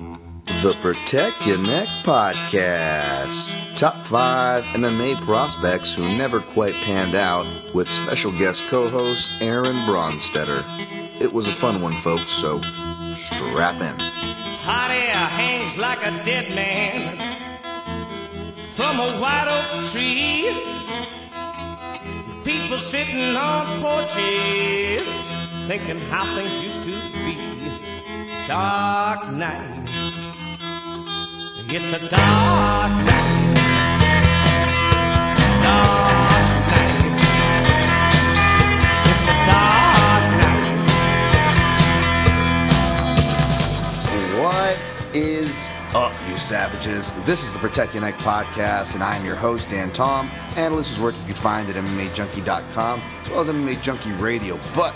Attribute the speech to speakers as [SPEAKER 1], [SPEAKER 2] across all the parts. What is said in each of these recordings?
[SPEAKER 1] The Protect Your Neck Podcast. Top five MMA prospects who never quite panned out with special guest co host Aaron Bronsteter. It was a fun one, folks, so strap in.
[SPEAKER 2] Hot air hangs like a dead man from a white oak tree. People sitting on porches thinking how things used to. Dark night. It's a dark night. Dark night. It's a dark night.
[SPEAKER 1] What is up, you savages? This is the Protect Your Neck Podcast, and I'm your host, Dan Tom. Analyst is work you can find at MMAJunkie.com, as well as MMA Junkie Radio. But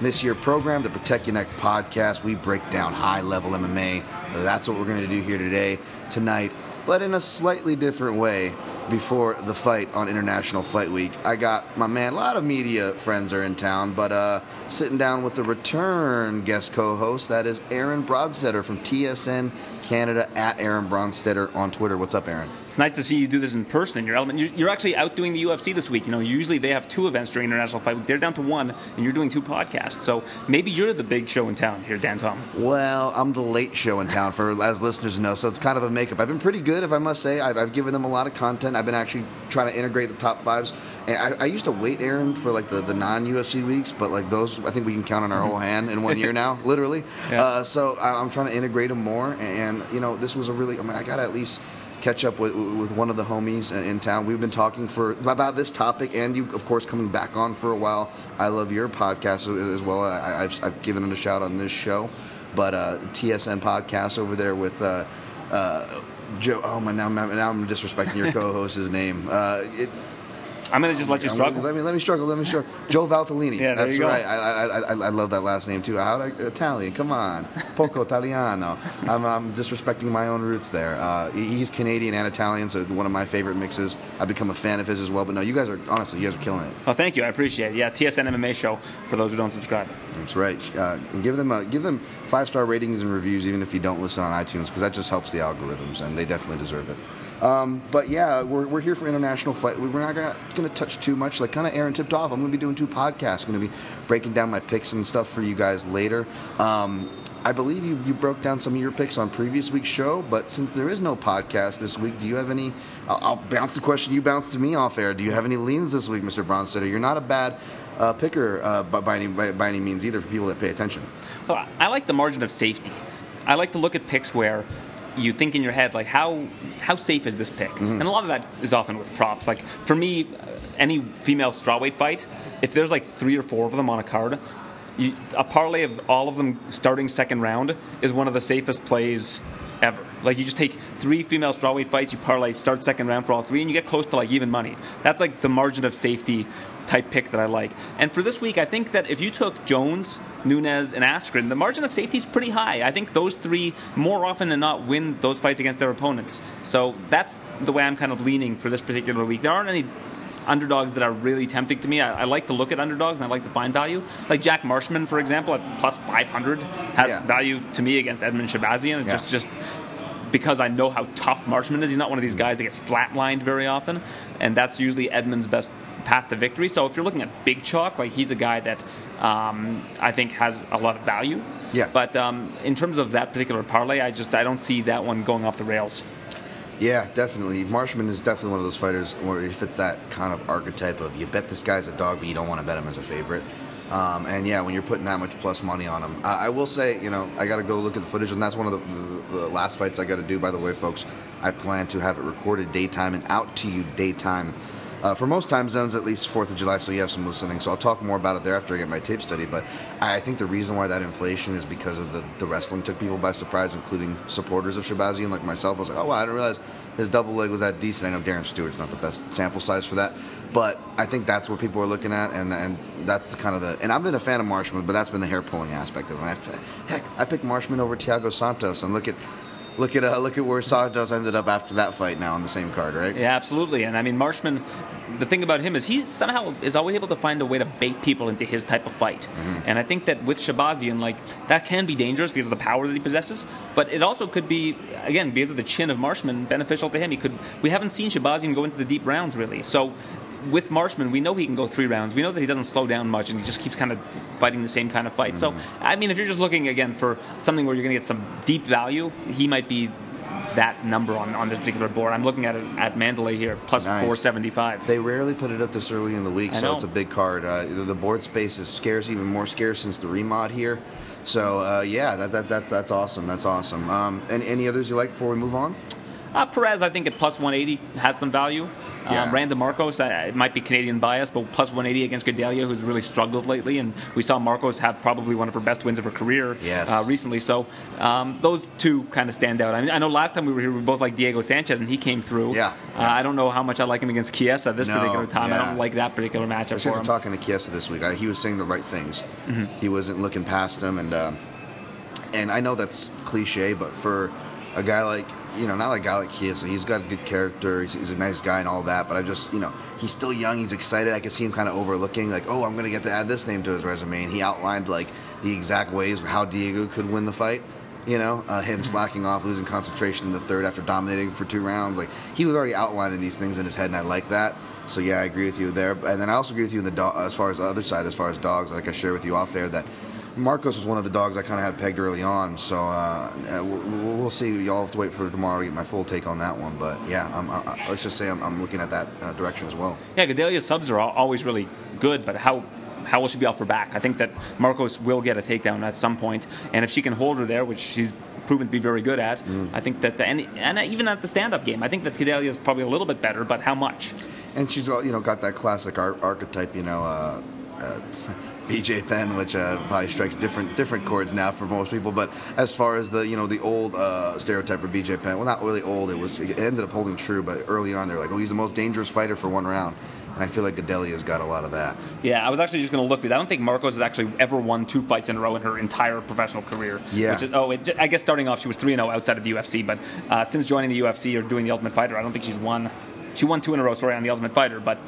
[SPEAKER 1] this year program, the Protect Your Neck Podcast, we break down high level MMA. That's what we're going to do here today, tonight, but in a slightly different way before the fight on International Fight Week. I got my man, a lot of media friends are in town, but uh, sitting down with the return guest co host, that is Aaron Bronsteter from TSN Canada at Aaron Bronsteter on Twitter. What's up, Aaron?
[SPEAKER 3] It's nice to see you do this in person in your element. You're, actually out doing the UFC this week. You know, usually they have two events during International Fight Week. They're down to one, and you're doing two podcasts. So maybe you're the big show in town here, Dan Tom.
[SPEAKER 1] Well, I'm the late show in town, for as listeners know, so it's kind of a makeup. I've been pretty good, if I must say. I've, I've given them a lot of content. I've been actually trying to integrate the top fives. And I, I used to wait, Aaron, for like the, the non UFC weeks, but like those, I think we can count on our whole hand in one year now, literally.
[SPEAKER 3] Yeah.
[SPEAKER 1] Uh, so I, I'm trying to integrate them more. And, you know, this was a really, I mean, I got to at least catch up with, with one of the homies in town. We've been talking for about this topic, and you, of course, coming back on for a while. I love your podcast as well. I, I've, I've given it a shout on this show, but uh, TSN podcast over there with. Uh, uh, Joe, oh my! Now, I'm- now I'm disrespecting your co-host's name. Uh, it,
[SPEAKER 3] I'm going to just let you
[SPEAKER 1] I'm
[SPEAKER 3] struggle.
[SPEAKER 1] gonna- Let me let me struggle. Let me struggle. Joe Valtellini.
[SPEAKER 3] Yeah,
[SPEAKER 1] that's right. I, I, I, I love that last name too. How do I, Italian? Come on, poco Italiano. I'm, I'm disrespecting my own roots there. Uh, he's Canadian and Italian, so one of my favorite mixes. I've become a fan of his as well. But no, you guys are honestly, you guys are killing it.
[SPEAKER 3] Oh, thank you. I appreciate it. Yeah, TSN MMA show for those who don't subscribe.
[SPEAKER 1] That's right. Uh, and give them uh, give them five star ratings and reviews, even if you don't listen on iTunes, because that just helps the algorithms, and they definitely deserve it. Um, but yeah, we're, we're here for international fight. We're not going to touch too much. Like kind of Aaron tipped off. I'm going to be doing two podcasts. I'm going to be breaking down my picks and stuff for you guys later. Um, I believe you, you broke down some of your picks on previous week's show, but since there is no podcast this week, do you have any? I'll, I'll bounce the question you bounced to me off air. Do you have any leans this week, Mr. Bronsteter? You're not a bad uh, picker uh, by, any, by, by any means either for people that pay attention.
[SPEAKER 3] Well, I like the margin of safety. I like to look at picks where you think in your head like how how safe is this pick, and a lot of that is often with props. Like for me, uh, any female strawweight fight, if there's like three or four of them on a card, you, a parlay of all of them starting second round is one of the safest plays ever. Like you just take three female strawweight fights, you parlay start second round for all three, and you get close to like even money. That's like the margin of safety type pick that I like. And for this week, I think that if you took Jones, Nunez, and Askren, the margin of safety is pretty high. I think those three more often than not win those fights against their opponents. So that's the way I'm kind of leaning for this particular week. There aren't any underdogs that are really tempting to me. I, I like to look at underdogs and I like to find value. Like Jack Marshman, for example, at plus 500 has
[SPEAKER 1] Yeah.
[SPEAKER 3] value to me against Edmen Shahbazyan. It's
[SPEAKER 1] Yeah.
[SPEAKER 3] just just because I know how tough Marshman is. He's not one of these mm. guys that gets flatlined very often, and that's usually Edmen's best path to victory. So if you're looking at big chalk, like he's a guy that um, I think has a lot of value.
[SPEAKER 1] Yeah.
[SPEAKER 3] But um, in terms of that particular parlay, I just I don't see that one going off the rails.
[SPEAKER 1] Yeah, definitely. Marshman is definitely one of those fighters where he fits that kind of archetype of you bet this guy's a dog, but you don't want to bet him as a favorite. Um, and yeah, when you're putting that much plus money on him, I, I will say, you know, I got to go look at the footage, and that's one of the, the, the last fights I got to do. By the way, folks, I plan to have it recorded daytime and out to you daytime. Uh, for most time zones, at least Fourth of July, so you have some listening. So I'll talk more about it there after I get my tape study. But I think the reason why that inflation is because of the, the wrestling took people by surprise, including supporters of Shahbazyan like myself. I was like, oh, wow, I didn't realize his double leg was that decent. I know Darren Stewart's not the best sample size for that, but I think that's what people are looking at, and and that's the kind of the. And I've been a fan of Marshman, but that's been the hair pulling aspect of it. I, heck, I picked Marshman over Thiago Santos, and look at look at uh, look at where Sawdust ended up after that fight. Now on the same card, right?
[SPEAKER 3] Yeah, absolutely. And I mean, Marshman, the thing about him is he somehow is always able to find a way to bait people into his type of fight.
[SPEAKER 1] Mm-hmm.
[SPEAKER 3] And I think that with Shahbazyan, like that can be dangerous because of the power that he possesses, but it also could be again because of the chin of Marshman beneficial to him. He could. We haven't seen Shahbazyan go into the deep rounds really, so. With Marshman, we know he can go three rounds. We know that he doesn't slow down much, and he just keeps kind of fighting the same kind of fight. So, I mean, if you're just looking again for something where you're going to get some deep value, he might be that number on, on this particular board. I'm looking at it at Mandalay here, plus
[SPEAKER 1] Nice.
[SPEAKER 3] 475.
[SPEAKER 1] They rarely put it up this early in the week, so it's a big card. Uh, the, the board space is scarce, even more scarce since the remod here. So uh, yeah, that, that, that that's awesome. That's awesome. Um, and any others you like before we move on?
[SPEAKER 3] Uh, Perez, I think at plus 180 has some value.
[SPEAKER 1] Yeah.
[SPEAKER 3] Um, Markos, uh, it might be Canadian bias, but plus 180 against Gadelha, who's really struggled lately, and we saw Markos have probably one of her best wins of her career
[SPEAKER 1] Yes.
[SPEAKER 3] uh, recently. So um, those two kind of stand out. I mean, I know last time we were here, we both like Diego Sanchez, and he came through.
[SPEAKER 1] Yeah,
[SPEAKER 3] Uh,
[SPEAKER 1] yeah.
[SPEAKER 3] I don't know how much I like him against Chiesa this
[SPEAKER 1] No,
[SPEAKER 3] particular time. I don't like that particular matchup
[SPEAKER 1] Actually,
[SPEAKER 3] for him.
[SPEAKER 1] talking to Chiesa this week, I, he was saying the right things. He wasn't looking past him, and uh, and I know that's cliche, but for a guy like you know, not like a guy like Chiesa, he's got a good character. He's, he's a nice guy and all that. But I just you know, he's still young. He's excited. I could see him kind of overlooking, like, oh, I'm gonna get to add this name to his resume, and he outlined like the exact ways how Diego could win the fight. You know, uh, him slacking off, losing concentration in the third after dominating for two rounds. Like he was already outlining these things in his head, and I like that. So yeah, I agree with you there. And then I also agree with you in the do- as far as the other side, as far as dogs. Like I shared with you off air that Markos was one of the dogs I kind of had pegged early on. So uh, uh, we'll, we'll see. Y'all have to wait for tomorrow to get my full take on that one. But yeah, I'm, I, let's just say I'm, I'm looking at that uh, direction as well.
[SPEAKER 3] Yeah, Gadelha's subs are always really good, but how how will she be off her back? I think that Markos will get a takedown at some point, and if she can hold her there, which she's proven to be very good at, I think that the, and, and even at the stand-up game, I think that Gadelha is probably a little bit better, but how much?
[SPEAKER 1] And she's all you know got that classic ar- archetype, you know, uh, uh, BJ Penn, which uh, probably strikes different different chords now for most people. But as far as the you know the old uh, stereotype for BJ Penn, well, not really old. It was it ended up holding true, but early on they're like, oh, he's the most dangerous fighter for one round. And I feel like Gadelha's got a lot of that.
[SPEAKER 3] Yeah, I was actually just going to look because I don't think Markos has actually ever won two fights in a row in her entire professional career.
[SPEAKER 1] Yeah.
[SPEAKER 3] Which is, oh, it, I guess starting off she was three and zero outside of the UFC, but uh, since joining the UFC or doing the Ultimate Fighter, I don't think she's won. She won two in a row, sorry, on the Ultimate Fighter, but.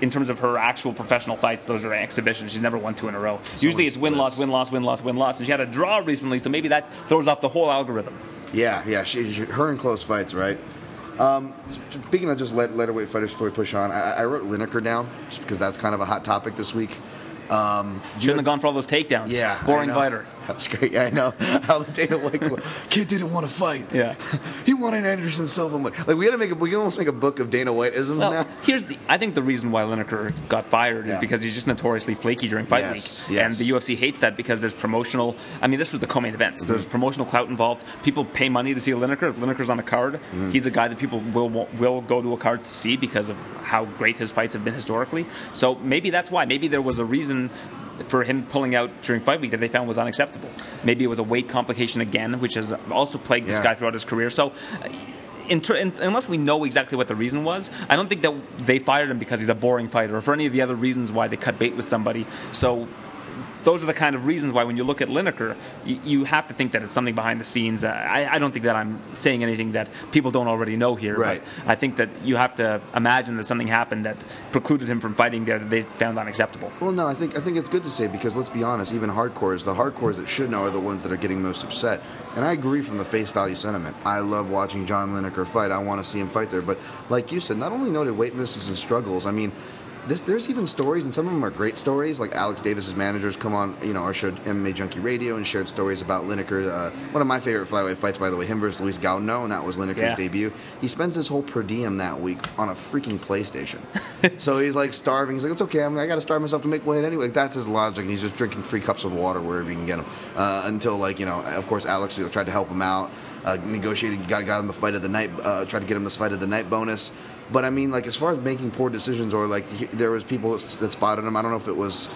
[SPEAKER 3] In terms of her actual professional fights, those are exhibitions. She's never won two in a row. Usually it's win loss, win loss, win loss, win loss. And she had a draw recently, so maybe that throws off the whole algorithm.
[SPEAKER 1] Yeah, yeah, she, her in close fights, right? Um, speaking of just let letterweight fighters before we push on, I, I wrote Lineker down just because that's kind of a hot topic this week. Um,
[SPEAKER 3] Shouldn't have gone for all those takedowns.
[SPEAKER 1] Yeah,
[SPEAKER 3] boring fighter.
[SPEAKER 1] That's great. Yeah, I know how the Dana White kid didn't want to fight.
[SPEAKER 3] Yeah.
[SPEAKER 1] he wanted Anderson Silva. Like, like we had to make a we can almost make a book of Dana White isms
[SPEAKER 3] Well,
[SPEAKER 1] now.
[SPEAKER 3] here's the. I think the reason why Lineker got fired is
[SPEAKER 1] Yeah.
[SPEAKER 3] because he's just notoriously flaky during fight
[SPEAKER 1] Yes,
[SPEAKER 3] week,
[SPEAKER 1] yes.
[SPEAKER 3] and the UFC hates that because there's promotional. I mean, this was the co-main event. So
[SPEAKER 1] Mm-hmm.
[SPEAKER 3] There's promotional clout involved. People pay money to see Lineker. If Lineker's on a card,
[SPEAKER 1] Mm-hmm.
[SPEAKER 3] he's a guy that people will will go to a card to see because of how great his fights have been historically. So maybe that's why. Maybe there was a reason. For him pulling out during fight week that they found was unacceptable. Maybe it was a weight complication again, which has also plagued this
[SPEAKER 1] Yeah.
[SPEAKER 3] guy throughout his career. So, uh, in ter- in, unless we know exactly what the reason was, I don't think that they fired him because he's a boring fighter or for any of the other reasons why they cut bait with somebody. So. Those are the kind of reasons why, when you look at Lineker, you, you have to think that it's something behind the scenes. Uh, I, I don't think that I'm saying anything that people don't already know here.
[SPEAKER 1] Right.
[SPEAKER 3] But I think that you have to imagine that something happened that precluded him from fighting there that they found unacceptable.
[SPEAKER 1] Well, no, I think I think it's good to say because let's be honest, even hardcores, the hardcores that should know are the ones that are getting most upset. And I agree from the face value sentiment. I love watching John Lineker fight. I want to see him fight there. But like you said, not only noted weight misses and struggles. I mean. This, there's even stories, and some of them are great stories. Like Alex Davis's managers come on, you know, or showed MMA Junkie Radio and shared stories about Lineker. Uh, one of my favorite flyweight fights, by the way, him versus Louis Gaudinot, and that was Lineker's
[SPEAKER 3] Yeah.
[SPEAKER 1] debut. He spends his whole per diem that week on a freaking PlayStation. so he's like starving. He's like, it's okay. I'm, I got to starve myself to make weight anyway. Like, that's his logic. And he's just drinking free cups of water wherever you can get them. Uh, until like you know, of course, Alex you know, tried to help him out. Uh, negotiated, got, got him the fight of the night. Uh, tried to get him this fight of the night bonus. But I mean, like as far as making poor decisions, or like he, there was people that, that spotted him. I don't know if it was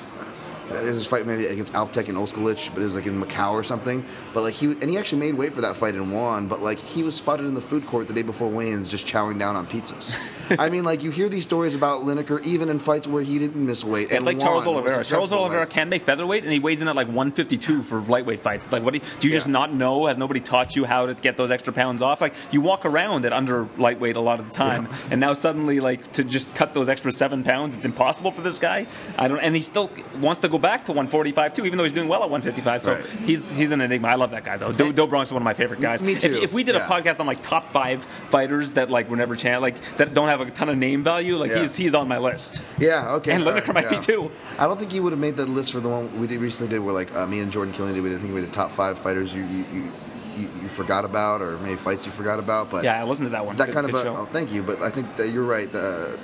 [SPEAKER 1] This is fight maybe against Alptekin Ozkilic, but it was like in Macau or something. But like he and he actually made weight for that fight and won. But like he was spotted in the food court the day before weigh-ins, just chowing down on pizzas. I mean, like you hear these stories about Lineker even in fights where he didn't miss weight.
[SPEAKER 3] It's
[SPEAKER 1] and
[SPEAKER 3] like Charles Oliveira. Charles Oliveira
[SPEAKER 1] like-
[SPEAKER 3] can make featherweight, and he weighs in at like 152 for lightweight fights. It's Like, what do you, do you just not know? Has nobody taught you how to get those extra pounds off? Like, you walk around at under lightweight a lot of the time, and now suddenly, like, to just cut those extra seven pounds, it's impossible for this guy. I don't, and he still wants to go back to 145 too, even though he's doing well at 155. So
[SPEAKER 1] Right.
[SPEAKER 3] he's he's an enigma. I love that guy though. Do, Do Bronx is one of my favorite guys.
[SPEAKER 1] Me
[SPEAKER 3] If,
[SPEAKER 1] too.
[SPEAKER 3] if we did
[SPEAKER 1] Yeah.
[SPEAKER 3] a podcast on like top five fighters that like were never champ, like that don't have a ton of name value, like
[SPEAKER 1] Yeah.
[SPEAKER 3] he's he's on my list.
[SPEAKER 1] Yeah, okay.
[SPEAKER 3] And Lineker might be too.
[SPEAKER 1] I don't think you would have made that list for the one we did recently did where like uh, me and Jordan Killian did. We did, I think we did top five fighters you you, you, you you forgot about or maybe fights you forgot about. But
[SPEAKER 3] Yeah, I listened to that one.
[SPEAKER 1] that
[SPEAKER 3] Good-
[SPEAKER 1] kind of a, oh, thank you. But I think that you're right. The,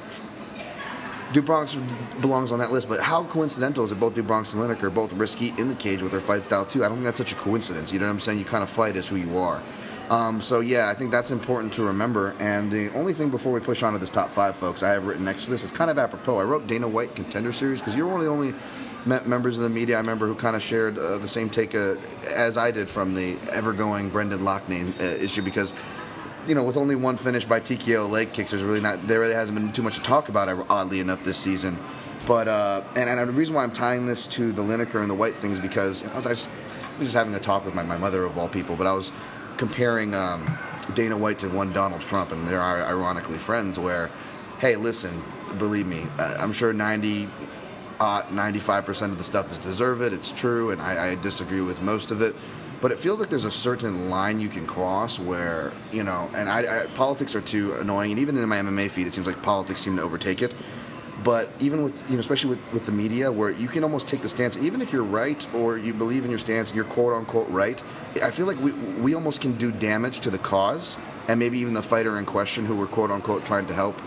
[SPEAKER 1] Do Bronx belongs on that list, but how coincidental is it? Both Do Bronx and Lineker are both risky in the cage with their fight style too. I don't think that's such a coincidence. You know what I'm saying? You kind of fight as who you are. Um, so yeah, I think that's important to remember. And the only thing before we push on to this top five, folks, I have written next to this is kind of apropos. I wrote Dana White contender series because you're one of the only members of the media I remember who kind of shared uh, the same take uh, as I did from the ever-going Brendan Loughnane uh, issue because you know, with only one finish by TKO leg kicks, there's really not there really hasn't been too much to talk about. Oddly enough, this season. But uh, and, and the reason why I'm tying this to the Lineker and the White thing is because you know, I, was, I was just having a talk with my, my mother of all people, but I was comparing um, Dana White to one Donald Trump, and they're ironically friends. Where, hey, listen, believe me, uh, I'm sure 90 uh, 95% of the stuff is deserve it. It's true, and I, I disagree with most of it. But it feels like there's a certain line you can cross where, you know, and I, I, politics are too annoying. And even in my MMA feed, it seems like politics seem to overtake it. But even with, you know, especially with, with the media, where you can almost take the stance, even if you're right or you believe in your stance and you're quote unquote right, I feel like we, we almost can do damage to the cause and maybe even the fighter in question who we're quote unquote trying to help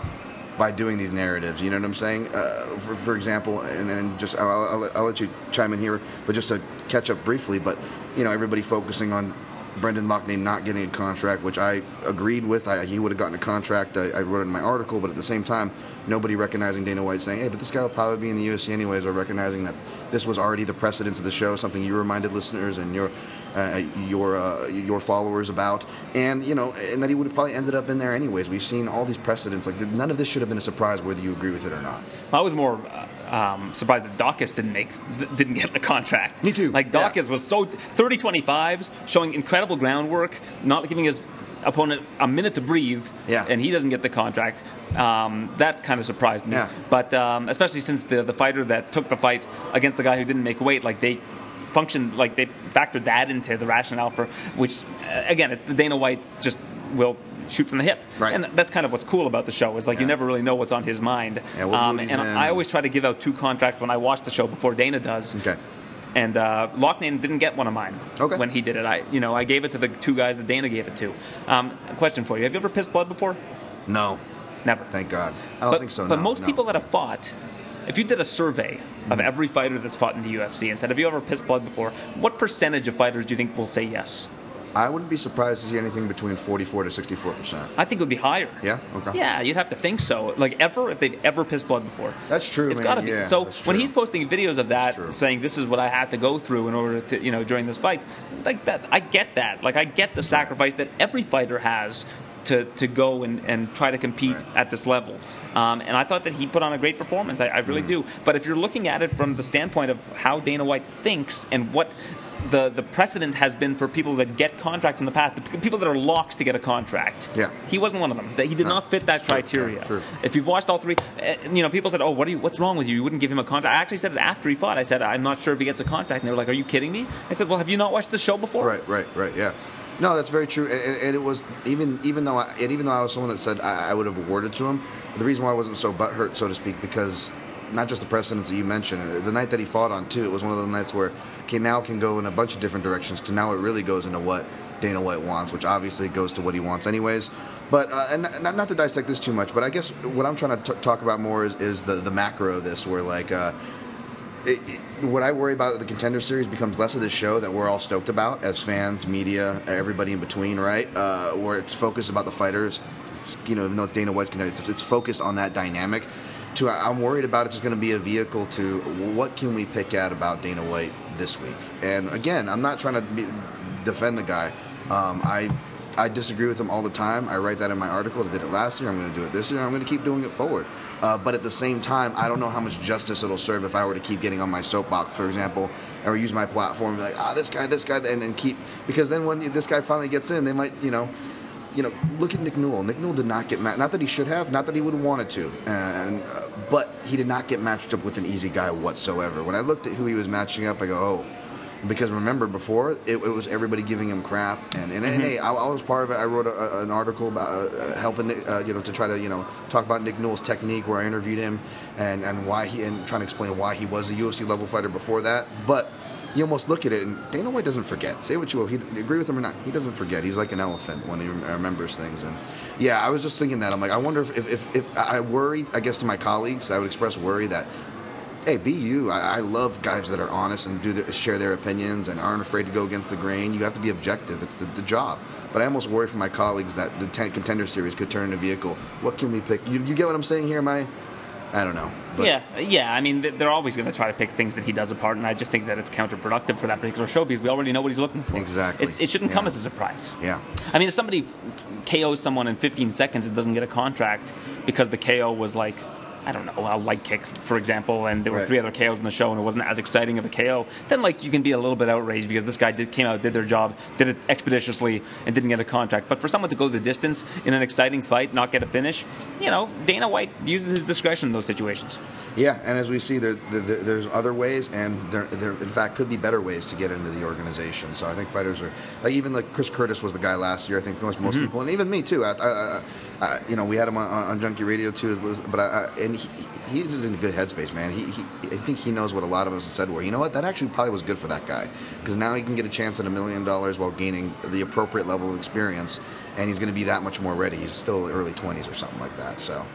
[SPEAKER 1] by doing these narratives. You know what I'm saying? Uh, for, for example, and, and just I'll, I'll, I'll let you chime in here, but just to catch up briefly, but you know everybody focusing on Brendan Loughnane not getting a contract, which I agreed with. I, he would have gotten a contract. I, I wrote it in my article, but at the same time, nobody recognizing Dana White saying, "Hey, but this guy will probably be in the UFC anyways," or recognizing that this was already the precedence of the show, something you reminded listeners and your uh, your uh, your followers about, and you know, and that he would have probably ended up in there anyways. We've seen all these precedents. Like none of this should have been a surprise, whether you agree with it or not.
[SPEAKER 3] I was more uh, um, surprised that Dawkins didn't make th- didn't get the contract.
[SPEAKER 1] Me too,
[SPEAKER 3] Like
[SPEAKER 1] yeah.
[SPEAKER 3] Was so 30 25s, showing incredible groundwork, not giving his opponent a minute to breathe,
[SPEAKER 1] Yeah.
[SPEAKER 3] and he doesn't get the contract. Um, that kind of surprised me.
[SPEAKER 1] Yeah.
[SPEAKER 3] But um, especially since the the fighter that took the fight against the guy who didn't make weight, like they functioned like they factored that into the rationale for which uh, again it's the Dana White just will shoot from the hip
[SPEAKER 1] Right.
[SPEAKER 3] and that's kind of what's cool about the show is like you never really know what's on his mind
[SPEAKER 1] Yeah, what
[SPEAKER 3] um, and
[SPEAKER 1] in.
[SPEAKER 3] I always try to give out two contracts when I watch the show before Dana does
[SPEAKER 1] Okay.
[SPEAKER 3] and uh, Loughnane didn't get one of mine
[SPEAKER 1] Okay.
[SPEAKER 3] when he did it I you know I gave it to the two guys that Dana gave it to um, question for you have you ever pissed blood before
[SPEAKER 1] No,
[SPEAKER 3] never
[SPEAKER 1] thank God. I don't
[SPEAKER 3] but,
[SPEAKER 1] think so.
[SPEAKER 3] But
[SPEAKER 1] no,
[SPEAKER 3] most
[SPEAKER 1] no.
[SPEAKER 3] people that have fought, if you did a survey of every fighter that's fought in the UFC and said, "Have you ever pissed blood before?" What percentage of fighters do you think will say yes?
[SPEAKER 1] I wouldn't be surprised to see anything between 44 to 64 percent.
[SPEAKER 3] I think it would be higher.
[SPEAKER 1] Yeah? Okay.
[SPEAKER 3] Yeah, you'd have to think so. Like ever, if they've ever pissed blood before.
[SPEAKER 1] That's true,
[SPEAKER 3] It's got to be.
[SPEAKER 1] Yeah,
[SPEAKER 3] so when he's posting videos of that, saying this is what I had to go through in order to, you know, during this fight, like that, I get that. Like I get the sacrifice that every fighter has to to go and and try to compete
[SPEAKER 1] Right.
[SPEAKER 3] at this level. Um, and I thought that he put on a great performance. I, I
[SPEAKER 1] Mm.
[SPEAKER 3] really do. But if you're looking at it from the standpoint of how Dana White thinks and what the, the precedent has been for people that get contracts in the past, the people that are locks to get a contract.
[SPEAKER 1] Yeah.
[SPEAKER 3] He wasn't one of them. He did
[SPEAKER 1] No.
[SPEAKER 3] not fit that criteria.
[SPEAKER 1] yeah.
[SPEAKER 3] If you've watched all three, uh, you know, people said, "Oh, what are you? What's wrong with you? You wouldn't give him a contract." I actually said it after he fought. I said, "I'm not sure if he gets a contract." And they were like, "Are you kidding me?" I said, "Well, have you not watched the show before?"
[SPEAKER 1] Right, right, right. Yeah. No, that's very true. And, and- it was even even though I, and even though I was someone that said I, I would have awarded to him, the reason why I wasn't so butthurt, so to speak, because not just the precedents that you mentioned, uh, the night that he fought on too, it was one of those nights where okay now can go in a bunch of different directions. To now it really goes into what Dana White wants, which obviously goes to what he wants anyways. But uh, and not, not to dissect this too much, but I guess what I'm trying to t- talk about more is, is the the macro of this, where like. Uh, it, it, what I worry about the contender series becomes less of the show that we're all stoked about as fans, media, everybody in between, right? Uh, where it's focused about the fighters. It's, you know, even though it's Dana White's contender, it's, it's focused on that dynamic. to I'm worried about it's just going to be a vehicle to what can we pick at about Dana White this week. And again, I'm not trying to be, defend the guy. Um, I I disagree with him all the time. I write that in my articles. I did it last year. I'm going to do it this year. I'm going to keep doing it forward. Uh, but at the same time, I don't know how much justice it'll serve if I were to keep getting on my soapbox, for example, or use my platform, like, ah, this guy, this guy, and then keep because then when this guy finally gets in, they might, you know, you know, look at Nick Newell. Nick Newell did not get matched. Not that he should have, not that he would have wanted to, and uh, but he did not get matched up with an easy guy whatsoever. When I looked at who he was matching up, I go, oh because remember before it, it, was everybody giving him crap and and, mm-hmm. and hey I, I, was part of it. I wrote a, an article about uh, helping uh, you know to try to you know talk about Nick Newell's technique where I interviewed him and and why he and trying to explain why he was a UFC level fighter before that. But you almost look at it and Dana White doesn't forget. Say what you will he agree with him or not he doesn't forget. He's like an elephant when he remembers things. And yeah I was just thinking that. I'm like I wonder if, if, if, if I worry I guess to my colleagues I would express worry that hey, be you. I, I, love guys that are honest and do the, share their opinions and aren't afraid to go against the grain. You have to be objective. It's the, the job. But I almost worry for my colleagues that the ten contender series could turn into a vehicle. What can we pick? You, you get what I'm saying here? Am I? I don't know.
[SPEAKER 3] But. Yeah, yeah. I mean, they're always going to try to pick things that he does apart, and I just think that it's counterproductive for that particular show because we already know what he's looking for.
[SPEAKER 1] Exactly.
[SPEAKER 3] It's, it shouldn't
[SPEAKER 1] yeah.
[SPEAKER 3] come as a surprise.
[SPEAKER 1] Yeah.
[SPEAKER 3] I mean, if somebody KOs someone in 15 seconds and doesn't get a contract because the KO was like I don't know, a light kick, for example, and there were right. three other KOs in the show, and it wasn't as exciting of a KO, then like you can be a little bit outraged because this guy did came out, did their job, did it expeditiously, and didn't get a contract. But for someone to go the distance in an exciting fight, not get a finish, you know, Dana White uses his discretion in those situations.
[SPEAKER 1] Yeah, and as we see, there, there, there's other ways, and there, there, in fact, could be better ways to get into the organization. So I think fighters are like even like Chris Curtis was the guy last year. I think most most mm-hmm. people, and even me too. I, I, I, you know, we had him on, on Junkie Radio too, but I, and he, he's in a good headspace, man. He, he, I think he knows what a lot of us have said. Where you know what, that actually probably was good for that guy because now he can get a chance at a million dollars while gaining the appropriate level of experience, and he's going to be that much more ready. He's still early twenties or something like that. So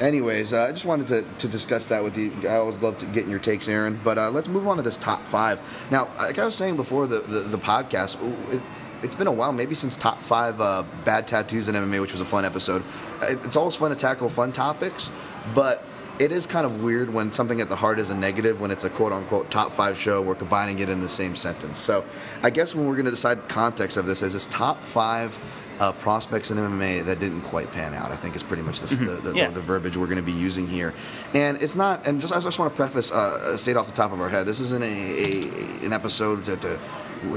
[SPEAKER 1] anyways, uh, I just wanted to, to discuss that with you. I always love to getting your takes, Aaron. But uh, let's move on to this top five. Now, like I was saying before the, the, the podcast, it, has been a while, maybe since top five uh, bad tattoos in MMA, which was a fun episode. It's always fun to tackle fun topics, but it is kind of weird when something at the heart is a negative when it's a quote unquote top five show we're combining it in the same sentence so i guess when we're going to decide context of this is this top five uh, prospects in MMA that didn't quite pan out. I think is pretty much the, mm-hmm. the, the, yeah. the, verbiage we're going to be using here. And it's not. And just I just want to preface, uh, state off the top of our head, this isn't a, a an episode to, to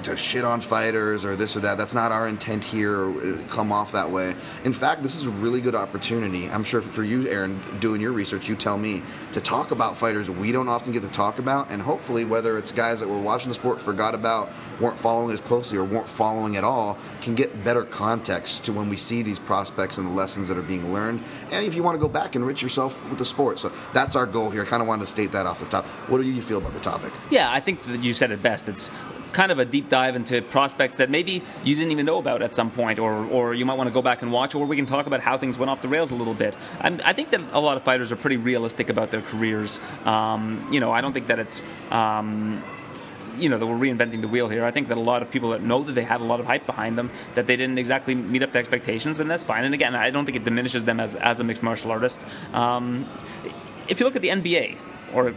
[SPEAKER 1] to shit on fighters or this or that. That's not our intent here or come off that way. In fact, this is a really good opportunity. I'm sure for you, Aaron, doing your research, you tell me to talk about fighters we don't often get to talk about, and hopefully, whether it's guys that were watching the sport, forgot about, weren't following as closely, or weren't following at all, can get better context to when we see these prospects and the lessons that are being learned. And if you want to go back and enrich yourself with the sport, so that's our goal here. I kind of wanted to state that off the top. What do you feel about the topic?
[SPEAKER 3] Yeah, I think that you said it best. It's kind of a deep dive into prospects that maybe you didn't even know about at some point, or, or you might want to go back and watch, or we can talk about how things went off the rails a little bit. And I think that a lot of fighters are pretty realistic about their careers. Um, you know, I don't think that it's. Um, you know that we're reinventing the wheel here. I think that a lot of people that know that they had a lot of hype behind them, that they didn't exactly meet up to expectations, and that's fine. And again, I don't think it diminishes them as, as a mixed martial artist. Um, if you look at the NBA or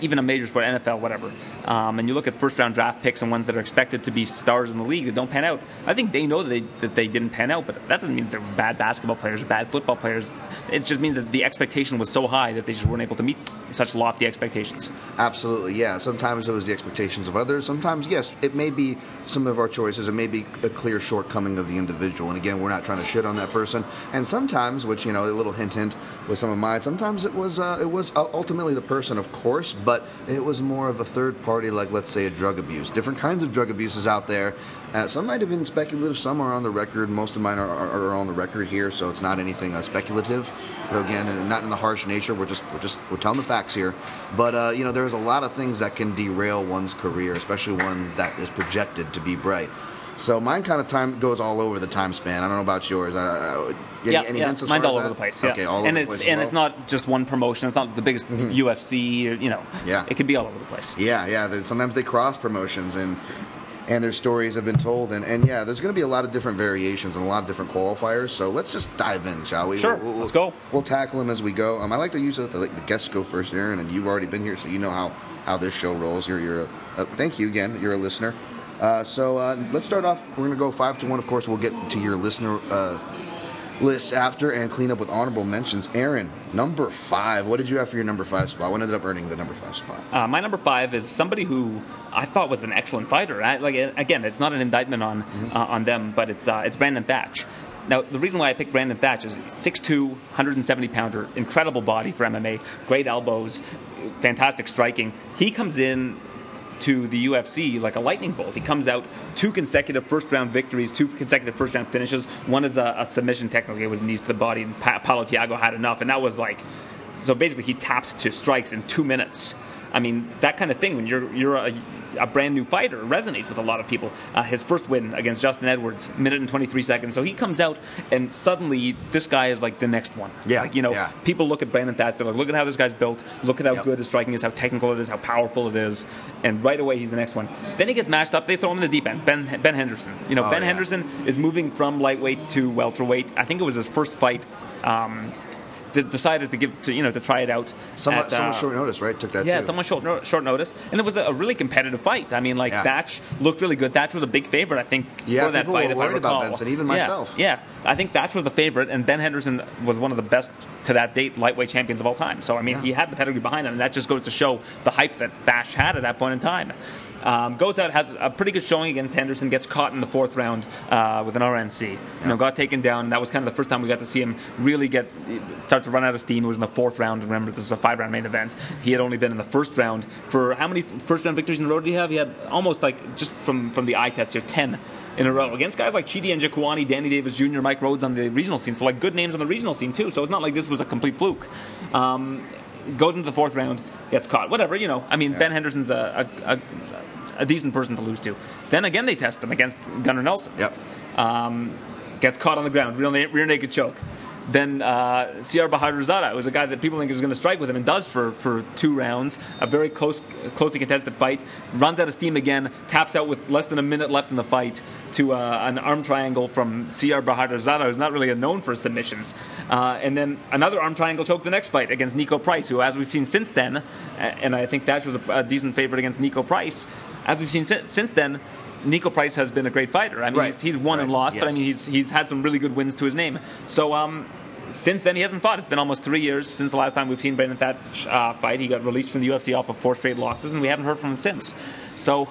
[SPEAKER 3] even a major sport, NFL, whatever, um, and you look at first round draft picks and ones that are expected to be stars in the league that don't pan out, I think they know that they, that they didn't pan out, but that doesn't mean they're bad basketball players or bad football players. It just means that the expectation was so high that they just weren't able to meet such lofty expectations.
[SPEAKER 1] Absolutely, yeah. Sometimes it was the expectations of others. Sometimes, yes, it may be some of our choices. It may be a clear shortcoming of the individual. And again, we're not trying to shit on that person. And sometimes, which you know, a little hint, hint with some of mine. Sometimes it was uh, it was ultimately the person, of course, but it was more of a third party, like let's say a drug abuse. Different kinds of drug abuses out there. Uh, some might have been speculative, some are on the record. Most of mine are, are, are on the record here, so it's not anything uh, speculative. So again, not in the harsh nature. We're just we're just we're telling the facts here. But uh, you know, there's a lot of things that can derail one's career, especially one that is projected to be bright. So mine kind of time goes all over the time span. I don't know about yours. Uh,
[SPEAKER 3] any, yeah, any yeah. mine's all over the place. Yeah.
[SPEAKER 1] Okay, all
[SPEAKER 3] and
[SPEAKER 1] over
[SPEAKER 3] it's,
[SPEAKER 1] the place.
[SPEAKER 3] And it's not just one promotion. It's not the biggest mm-hmm. UFC. Or, you know,
[SPEAKER 1] yeah,
[SPEAKER 3] it could be all over the place.
[SPEAKER 1] Yeah, yeah. Sometimes they cross promotions, and and their stories have been told. And, and yeah, there's going to be a lot of different variations and a lot of different qualifiers. So let's just dive in, shall we?
[SPEAKER 3] Sure, let's go.
[SPEAKER 1] We'll tackle them as we go. Um, I like to use it. The, the guests go first, Aaron, and you've already been here, so you know how how this show rolls. You're you're a, uh, thank you again. You're a listener. Uh, so uh, let's start off. We're going to go five to one. Of course, we'll get to your listener uh, list after and clean up with honorable mentions. Aaron, number five. What did you have for your number five spot? What ended up earning the number five spot?
[SPEAKER 3] Uh, my number five is somebody who I thought was an excellent fighter. I, like again, it's not an indictment on mm-hmm. uh, on them, but it's uh, it's Brandon Thatch. Now, the reason why I picked Brandon Thatch is 6'2", 170 pounder, incredible body for MMA, great elbows, fantastic striking. He comes in to the UFC like a lightning bolt. He comes out two consecutive first round victories, two consecutive first round finishes. One is a, a submission technically, it was knees to the body, and pa- Paulo Thiago had enough, and that was like so basically he tapped to strikes in two minutes. I mean that kind of thing when you're you're a a brand new fighter resonates with a lot of people. Uh, his first win against Justin Edwards, minute and 23 seconds. So he comes out, and suddenly this guy is like the next one.
[SPEAKER 1] Yeah.
[SPEAKER 3] Like, you know,
[SPEAKER 1] yeah.
[SPEAKER 3] people look at Brandon Thatch, they're like, look at how this guy's built, look at how
[SPEAKER 1] yep.
[SPEAKER 3] good his striking is, how technical it is, how powerful it is, and right away he's the next one. Then he gets matched up, they throw him in the deep end. Ben, ben Henderson. You know,
[SPEAKER 1] oh,
[SPEAKER 3] Ben
[SPEAKER 1] yeah.
[SPEAKER 3] Henderson is moving from lightweight to welterweight. I think it was his first fight. Um, decided to give to you know to try it out.
[SPEAKER 1] Somewhat,
[SPEAKER 3] at, uh,
[SPEAKER 1] short notice, right? Took that.
[SPEAKER 3] yeah,
[SPEAKER 1] too.
[SPEAKER 3] somewhat short, short notice, and it was a, really competitive fight. I mean, like
[SPEAKER 1] Yeah.
[SPEAKER 3] Thatch looked really good. Thatch was a big favorite, I think,
[SPEAKER 1] Yeah,
[SPEAKER 3] for that fight. if I
[SPEAKER 1] worried about
[SPEAKER 3] recall.
[SPEAKER 1] Benson, even
[SPEAKER 3] Yeah,
[SPEAKER 1] myself.
[SPEAKER 3] Yeah, I think Thatch was the favorite, and Ben Henderson was one of the best to that date lightweight champions of all time. So I mean,
[SPEAKER 1] Yeah.
[SPEAKER 3] he had the pedigree behind him, and that just goes to show the hype that Thatch had at that point in time. Um, goes out, has a pretty good showing against Henderson, gets caught in the fourth round uh, with an RNC. You know, got taken down. That was kind of the first time we got to see him really get start to run out of steam. It was in the fourth round. Remember, this is a five round main event. He had only been in the first round for how many first round victories in a row did he have? He had almost like just from from the eye test here, ten in a row against guys like Chidi Njokuani, Danny Davis Jr., Mike Rhodes on the regional scene. So like good names on the regional scene too. So it's not like this was a complete fluke. Um, goes into the fourth round, gets caught. Whatever, you know. I mean,
[SPEAKER 1] Yeah.
[SPEAKER 3] Ben Henderson's a, a, a, a decent person to lose to. Then again, they test him against Gunnar Nelson.
[SPEAKER 1] Yep.
[SPEAKER 3] Gets caught on the ground, real na- rear naked choke. Then uh, Siyar Bahadurzada was a guy that people think is going to strike with him and does for, for two rounds. A very close, closely contested fight. Runs out of steam again. Taps out with less than a minute left in the fight to uh, an arm triangle from Siyar Bahadurzada, who's not really known for submissions. Uh, and then another arm triangle choke the next fight against Niko Price, who, as we've seen since then, and I think Thatch was a, a decent favorite against Niko Price. As we've seen si- since then, Niko Price has been a great fighter. I mean,
[SPEAKER 1] Right.
[SPEAKER 3] he's, he's won and
[SPEAKER 1] Right.
[SPEAKER 3] lost, but I mean, he's he's had some really good wins to his name. So um, since then, he hasn't fought. It's been almost three years since the last time we've seen Brandon Thatch uh, fight. He got released from the UFC off of four straight losses, and we haven't heard from him since. So.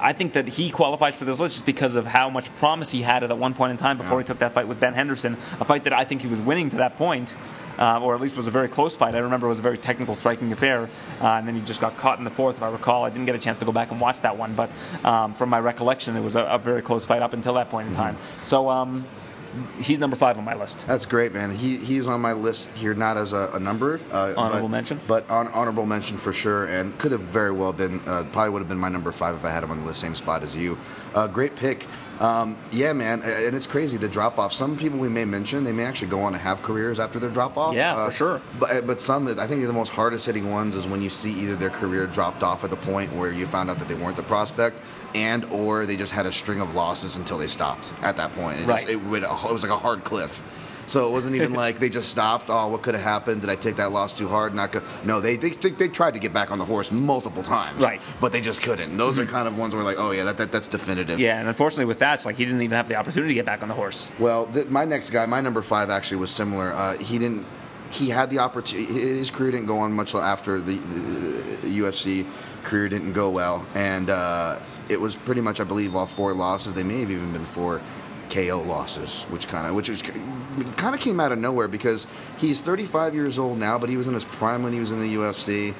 [SPEAKER 3] I think that he qualifies for this list just because of how much promise he had at that one point in time before he took that fight with Ben Henderson, a fight that I think he was winning to that point, uh, or at least was a very close fight. I remember it was a very technical, striking affair, uh, and then he just got caught in the fourth, if I recall. I didn't get a chance to go back and watch that one, but um, from my recollection, it was a, a very close fight up until that point in time. So um, he's number five on my list.
[SPEAKER 1] That's great, man. He he's on my list here, not as a, a number, uh,
[SPEAKER 3] Honorable
[SPEAKER 1] but,
[SPEAKER 3] mention?
[SPEAKER 1] but on honorable mention for sure, and could have very well been. Uh, probably would have been my number five if I had him on the list, same spot as you. Uh, great pick. Um, yeah, man, and it's crazy the drop off. Some people we may mention they may actually go on to have careers after their drop off.
[SPEAKER 3] Yeah, for sure.
[SPEAKER 1] But but some I think the most hardest hitting ones is when you see either their career dropped off at the point where you found out that they weren't the prospect, and or they just had a string of losses until they stopped at that point. It
[SPEAKER 3] Right.
[SPEAKER 1] just- it, went, it was like a hard cliff. So it wasn't even like they just stopped. Oh, what could have happened? Did I take that loss too hard? Not good. No, they, they they tried to get back on the horse multiple times.
[SPEAKER 3] Right.
[SPEAKER 1] But they just couldn't. Those are kind of ones where like, oh yeah, that, that that's definitive.
[SPEAKER 3] Yeah, and unfortunately with Thatch, like he didn't even have the opportunity to get back on the horse.
[SPEAKER 1] Well, th- my next guy, my number five, actually was similar. Uh, he didn't. He had the opportunity. His career didn't go on much after the, the UFC career didn't go well, and uh, it was pretty much, I believe, all four losses. They may have even been four KO losses, which kind of, which kind of came out of nowhere because he's 35 years old now, but he was in his prime when he was in the UFC.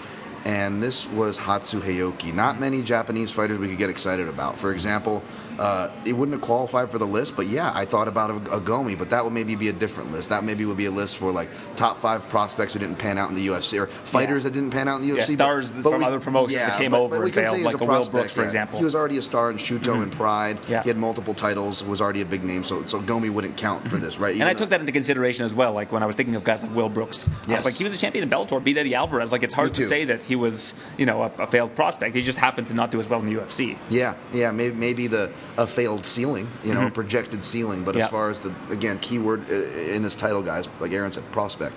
[SPEAKER 1] And this was Hatsu Hioki. Not many Japanese fighters we could get excited about. For example, uh, it wouldn't have qualified for the list. But yeah, I thought about a, a Gomi, but that would maybe be a different list. That maybe would be a list for like top five prospects who didn't pan out in the UFC or fighters
[SPEAKER 3] Yeah.
[SPEAKER 1] that didn't pan out in the UFC.
[SPEAKER 3] Yeah, stars from other promotions that came over
[SPEAKER 1] we
[SPEAKER 3] and failed, like a Will
[SPEAKER 1] prospect,
[SPEAKER 3] Brooks, for
[SPEAKER 1] yeah.
[SPEAKER 3] example. Mm-hmm.
[SPEAKER 1] He was already a star in Shooto and Pride.
[SPEAKER 3] Yeah.
[SPEAKER 1] He had multiple titles. Was already a big name. So so Gomi wouldn't count for this, right?
[SPEAKER 3] Mm-hmm. And I took that into consideration as well. Like when I was thinking of guys like Will Brooks,
[SPEAKER 1] Yes.
[SPEAKER 3] like he was a champion in Bellator, beat Eddie Alvarez. Like it's hard to say that he was, you know, a, a failed prospect. He just happened to not do as well in the UFC.
[SPEAKER 1] Yeah, yeah, maybe, maybe the a failed ceiling, you know, a projected ceiling. But
[SPEAKER 3] Mm-hmm.
[SPEAKER 1] As far as the again keyword uh, in this title, guys, like Aaron said, prospect.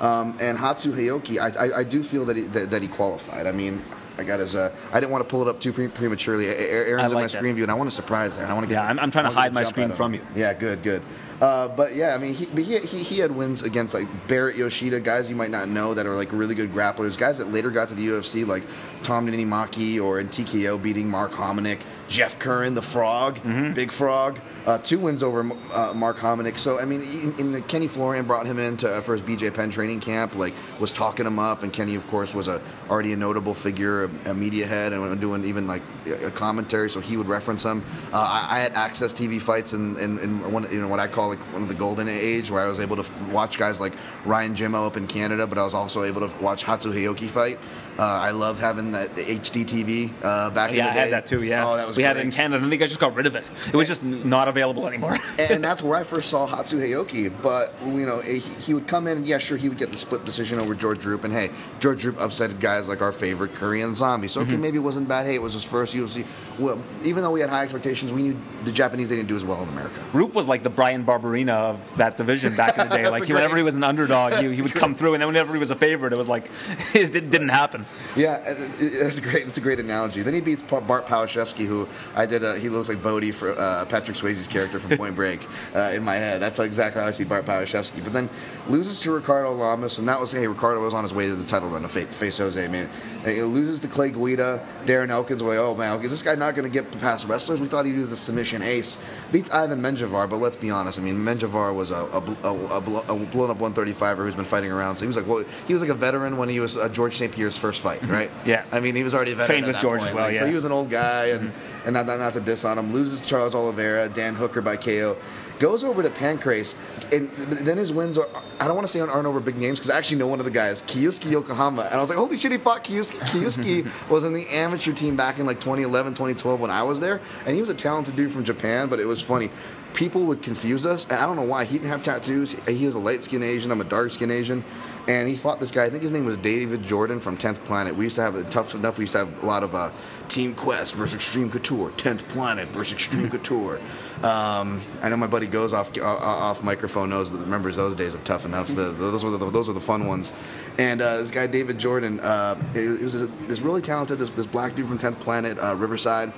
[SPEAKER 1] Um, and Hatsu Hioki, I, I, I do feel that he, that, that he qualified. I mean, I got his. Uh, I didn't want to pull it up too pre- prematurely. Aaron's
[SPEAKER 3] I
[SPEAKER 1] in my
[SPEAKER 3] that.
[SPEAKER 1] screen view, and I want to surprise there. I want to.
[SPEAKER 3] Get Yeah, I'm- I'm trying to hide my screen from you.
[SPEAKER 1] Yeah, good, good. Uh, but yeah, I mean, he, but he, he he had wins against like Baret Yoshida, guys you might not know that are like really good grapplers, guys that later got to the UFC, like Tom Niinimaki or in TKO beating Mark Hominick, Jeff Curran, the Frog,
[SPEAKER 3] Mm-hmm.
[SPEAKER 1] Big Frog, uh, two wins over uh, Mark Hominick. So I mean, in, in Kenny Florian brought him in to, for his BJ Penn training camp, like was talking him up, and Kenny of course was a already a notable figure, a, a media head, and doing even like a commentary, so he would reference him. Uh, I, I had AXS TV fights in, in, in one, you know what I call like one of the golden age, where I was able to f- watch guys like Ryan Jimmo up in Canada, but I was also able to watch Hatsu Hioki fight. Uh, I loved having that HD TV uh, back in the
[SPEAKER 3] Yeah, I
[SPEAKER 1] day.
[SPEAKER 3] had that too. Yeah,
[SPEAKER 1] oh, that was
[SPEAKER 3] we
[SPEAKER 1] great.
[SPEAKER 3] had it in Canada. I think I just got rid of it. It was just not available anymore.
[SPEAKER 1] and that's where I first saw Hatsu Hioki. But you know, he, he would come in, and yeah, sure, he would get the split decision over George Roop. And hey, George Roop upset guys like our favorite Korean Zombie. So
[SPEAKER 3] Mm-hmm.
[SPEAKER 1] okay, maybe it wasn't bad. Hey, it was his first UFC. Well, even though we had high expectations, we knew the Japanese they didn't do as well in America.
[SPEAKER 3] Roop was like the Bryan Barberena of that division back in the day. Like he, whenever he was an underdog, he, he would come through, and then whenever he was a favorite, it was like it didn't happen.
[SPEAKER 1] Yeah, it- it- that's great. That's a great analogy. Then he beats Bart Palaszewski, who I did. A, he looks like Bodhi for uh, Patrick Swayze's character from Point Break uh, in my head. That's exactly how I see Bart Palaszewski. But then loses to Ricardo Lamas, and that was hey, Ricardo was on his way to the title run to face Jose. Man, he loses to Clay Guida. Darren Elkins. Way, oh man, is this guy not going to get past wrestlers? We thought he was the submission ace. Beats Ivan Menjivar, but let's be honest. I mean, Menjivar was a, a, a, a, a blown up 135er who's been fighting around. So he was like, well, he was like a veteran when he was uh, George St. Pierre's first fight, mm-hmm. right?
[SPEAKER 3] Yeah.
[SPEAKER 1] I mean, he was already a veteran
[SPEAKER 3] Trained with
[SPEAKER 1] that
[SPEAKER 3] George
[SPEAKER 1] point.
[SPEAKER 3] as well,
[SPEAKER 1] Like, So he was an old guy, and mm-hmm. and not, not, not to diss on him. Loses Charles Oliveira, Dan Hooker by KO. Goes over to Pancrase, and then his wins are, I don't want to say aren't over big names because I actually know one of the guys, Kiyuski Yokohama. And I was like, holy shit, he fought Kiyuski. Kiyuski was in the amateur team back in like 2011, 2012 when I was there. And he was a talented dude from Japan, but it was funny. People would confuse us, and I don't know why. He didn't have tattoos. He was a light skinned Asian. I'm a dark skinned Asian. And he fought this guy. I think his name was David Jordan from 10th Planet. We used to have a tough enough. We used to have a lot of uh, Team Quest versus Extreme Couture, 10th Planet versus Extreme Couture. Um, I know my buddy goes off uh, off microphone knows that remembers those days of Tough Enough. The, those were the, those were the fun ones. And uh, this guy David Jordan, uh, he he was this, this really talented this, this black dude from 10th Planet, uh, Riverside,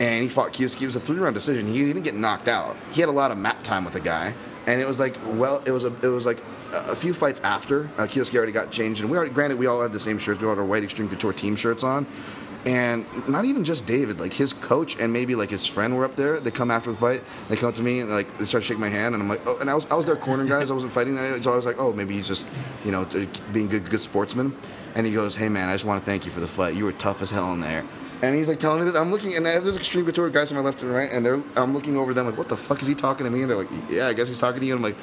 [SPEAKER 1] and he fought Kiyoski. It was a three round decision. He didn't get knocked out. He had a lot of mat time with the guy, and it was like well, it was a it was like a few fights after uh, Kiyoski already got changed, and we already granted we all had the same shirts. We all had our white Extreme Couture team shirts on. And not even just David, like his coach and maybe like his friend were up there. They come after the fight. They come up to me and like they start shaking my hand, and I'm like, oh. And I was I was their corner guys. I wasn't fighting that, so I was like, oh, maybe he's just, you know, being good good sportsman. And he goes, hey man, I just want to thank you for the fight. You were tough as hell in there. And he's like telling me this. I'm looking, and this extreme couture guys to my left and right, and they're I'm looking over them like, what the fuck is he talking to me? And they're like, yeah, I guess he's talking to you. And I'm like.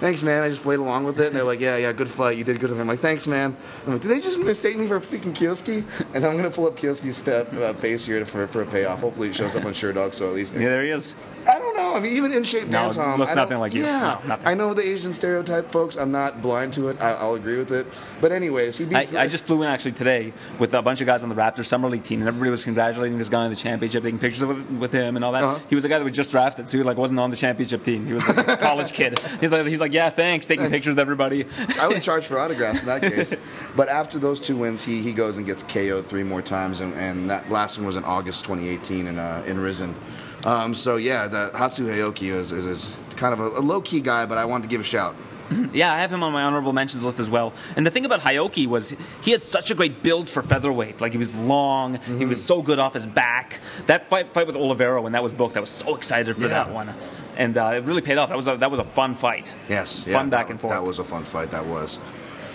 [SPEAKER 1] Thanks, man. I just played along with it, and they're like, "Yeah, yeah, good fight. You did good." And I'm like, "Thanks, man." I'm like, "Did they just mistake me for freaking Kioski?" And I'm gonna pull up Kioski's uh, face here for, for a payoff. Hopefully, it shows up on Sure Dog, so at least
[SPEAKER 3] Yeah, there he is.
[SPEAKER 1] I don't know. I mean, even in shape,
[SPEAKER 3] No,
[SPEAKER 1] Tom,
[SPEAKER 3] looks
[SPEAKER 1] I
[SPEAKER 3] nothing like you.
[SPEAKER 1] Yeah,
[SPEAKER 3] No, nothing.
[SPEAKER 1] I know the Asian stereotype, folks. I'm not blind to it. I, I'll agree with it. But anyways, he
[SPEAKER 3] I,
[SPEAKER 1] beats.
[SPEAKER 3] I just flew in actually today with a bunch of guys on the Raptors Summer League team, and everybody was congratulating this guy on the championship, taking pictures with, with him and all that.
[SPEAKER 1] Uh-huh.
[SPEAKER 3] He was a guy that was just drafted, so he like wasn't on the championship team. He was like a college kid. He's like, he's like, yeah, thanks, taking pictures with everybody.
[SPEAKER 1] I would charge for autographs in that case. But after those two wins, he, he goes and gets KO'd three more times, and, and that last one was in August 2018 in uh, in Rizin. Um, so yeah, the Hatsu Hioki is, is, is kind of a, a low key guy, but I wanted to give a shout.
[SPEAKER 3] Yeah, I have him on my honorable mentions list as well. And the thing about Hioki was he had such a great build for featherweight. Like he was long, he was so good off his back. That fight, fight with Oliveira when that was booked, I was so excited for
[SPEAKER 1] Yeah.
[SPEAKER 3] that one, and uh, it really paid off. That was a, that was a fun fight.
[SPEAKER 1] Yes,
[SPEAKER 3] Fun
[SPEAKER 1] yeah,
[SPEAKER 3] back
[SPEAKER 1] that,
[SPEAKER 3] and forth.
[SPEAKER 1] That was a fun fight. That was.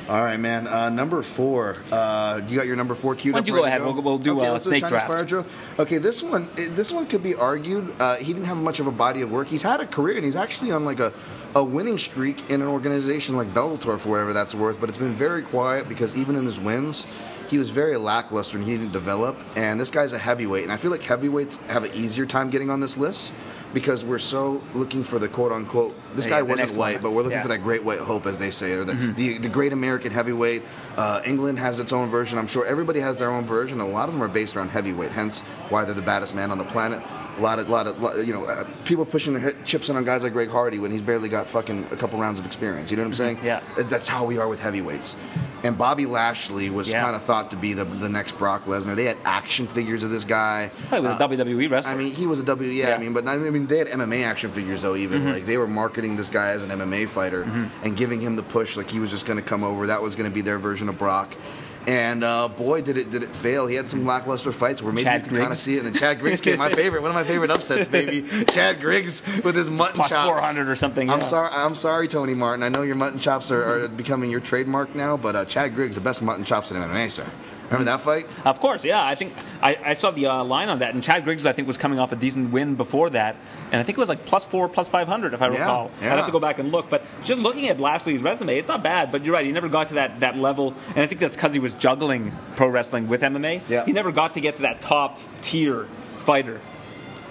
[SPEAKER 1] All right, man. Uh, number four. Uh, you got your number four queued
[SPEAKER 3] Why
[SPEAKER 1] up.
[SPEAKER 3] don't you go ahead? We'll- we'll do,
[SPEAKER 1] okay,
[SPEAKER 3] uh,
[SPEAKER 1] let's do
[SPEAKER 3] snake draft.
[SPEAKER 1] Okay, this one. eh, This one could be argued. Uh, he didn't have much of a body of work. He's had a career, and he's actually on like a, a winning streak in an organization like Bellator for whatever that's worth. But it's been very quiet because even in his wins. He was very lackluster and he didn't develop. And this guy's a heavyweight, and I feel like heavyweights have an easier time getting on this list because we're so looking for the quote unquote. This
[SPEAKER 3] Yeah,
[SPEAKER 1] guy
[SPEAKER 3] the
[SPEAKER 1] wasn't
[SPEAKER 3] next one.
[SPEAKER 1] white, but we're looking
[SPEAKER 3] Yeah. Mm-hmm.
[SPEAKER 1] for that great white hope, as they say, or the, the, the great American heavyweight. Uh, England has its own version. I'm sure everybody has their own version. A lot of them are based around heavyweight, hence why they're the baddest man on the planet. A lot of, lot of, lot, you know, uh, people pushing the hit, chips in on guys like Greg Hardy when he's barely got fucking a couple rounds of experience. You know what I'm saying?
[SPEAKER 3] Yeah.
[SPEAKER 1] That's how we are with heavyweights. And Bobby Lashley was
[SPEAKER 3] Yeah.
[SPEAKER 1] kind of thought to be the, the next Brock Lesnar. They had action figures of this guy.
[SPEAKER 3] Oh, he was a
[SPEAKER 1] Uh,
[SPEAKER 3] WWE wrestler.
[SPEAKER 1] I mean, he was a W. Yeah,
[SPEAKER 3] Yeah. Mm-hmm.
[SPEAKER 1] I mean, but I mean, they had MMA action figures though. Even like they were marketing this guy as an MMA fighter and giving him the push, like he was just going to come over. That was going to be their version of Brock. And uh, boy, did it did it fail. He had some lackluster fights where maybe
[SPEAKER 3] Chad
[SPEAKER 1] you could kind of see it. And then Chad Griggs came, my favorite, one of my favorite upsets, baby. Chad Griggs with his mutton
[SPEAKER 3] Plus
[SPEAKER 1] chops.
[SPEAKER 3] 400 or something.
[SPEAKER 1] I'm
[SPEAKER 3] yeah.
[SPEAKER 1] sorry, I'm sorry, Tony Martin. I know your mutton chops are, are becoming your trademark now, but uh, Chad Griggs, the best mutton chops in MMA, sir. Remember that fight?
[SPEAKER 3] Of course, yeah. I think I, I saw the uh, line on that, and Chad Griggs, I think, was coming off a decent win before that, and I think it was like plus four, plus five hundred, if I
[SPEAKER 1] Yeah,
[SPEAKER 3] recall.
[SPEAKER 1] yeah.
[SPEAKER 3] I'd have to go back and look, but just looking at Lashley's resume, it's not bad. But you're right, he never got to that, that level, and I think that's because he was juggling pro wrestling with MMA.
[SPEAKER 1] Yeah.
[SPEAKER 3] He never got to get to that top tier fighter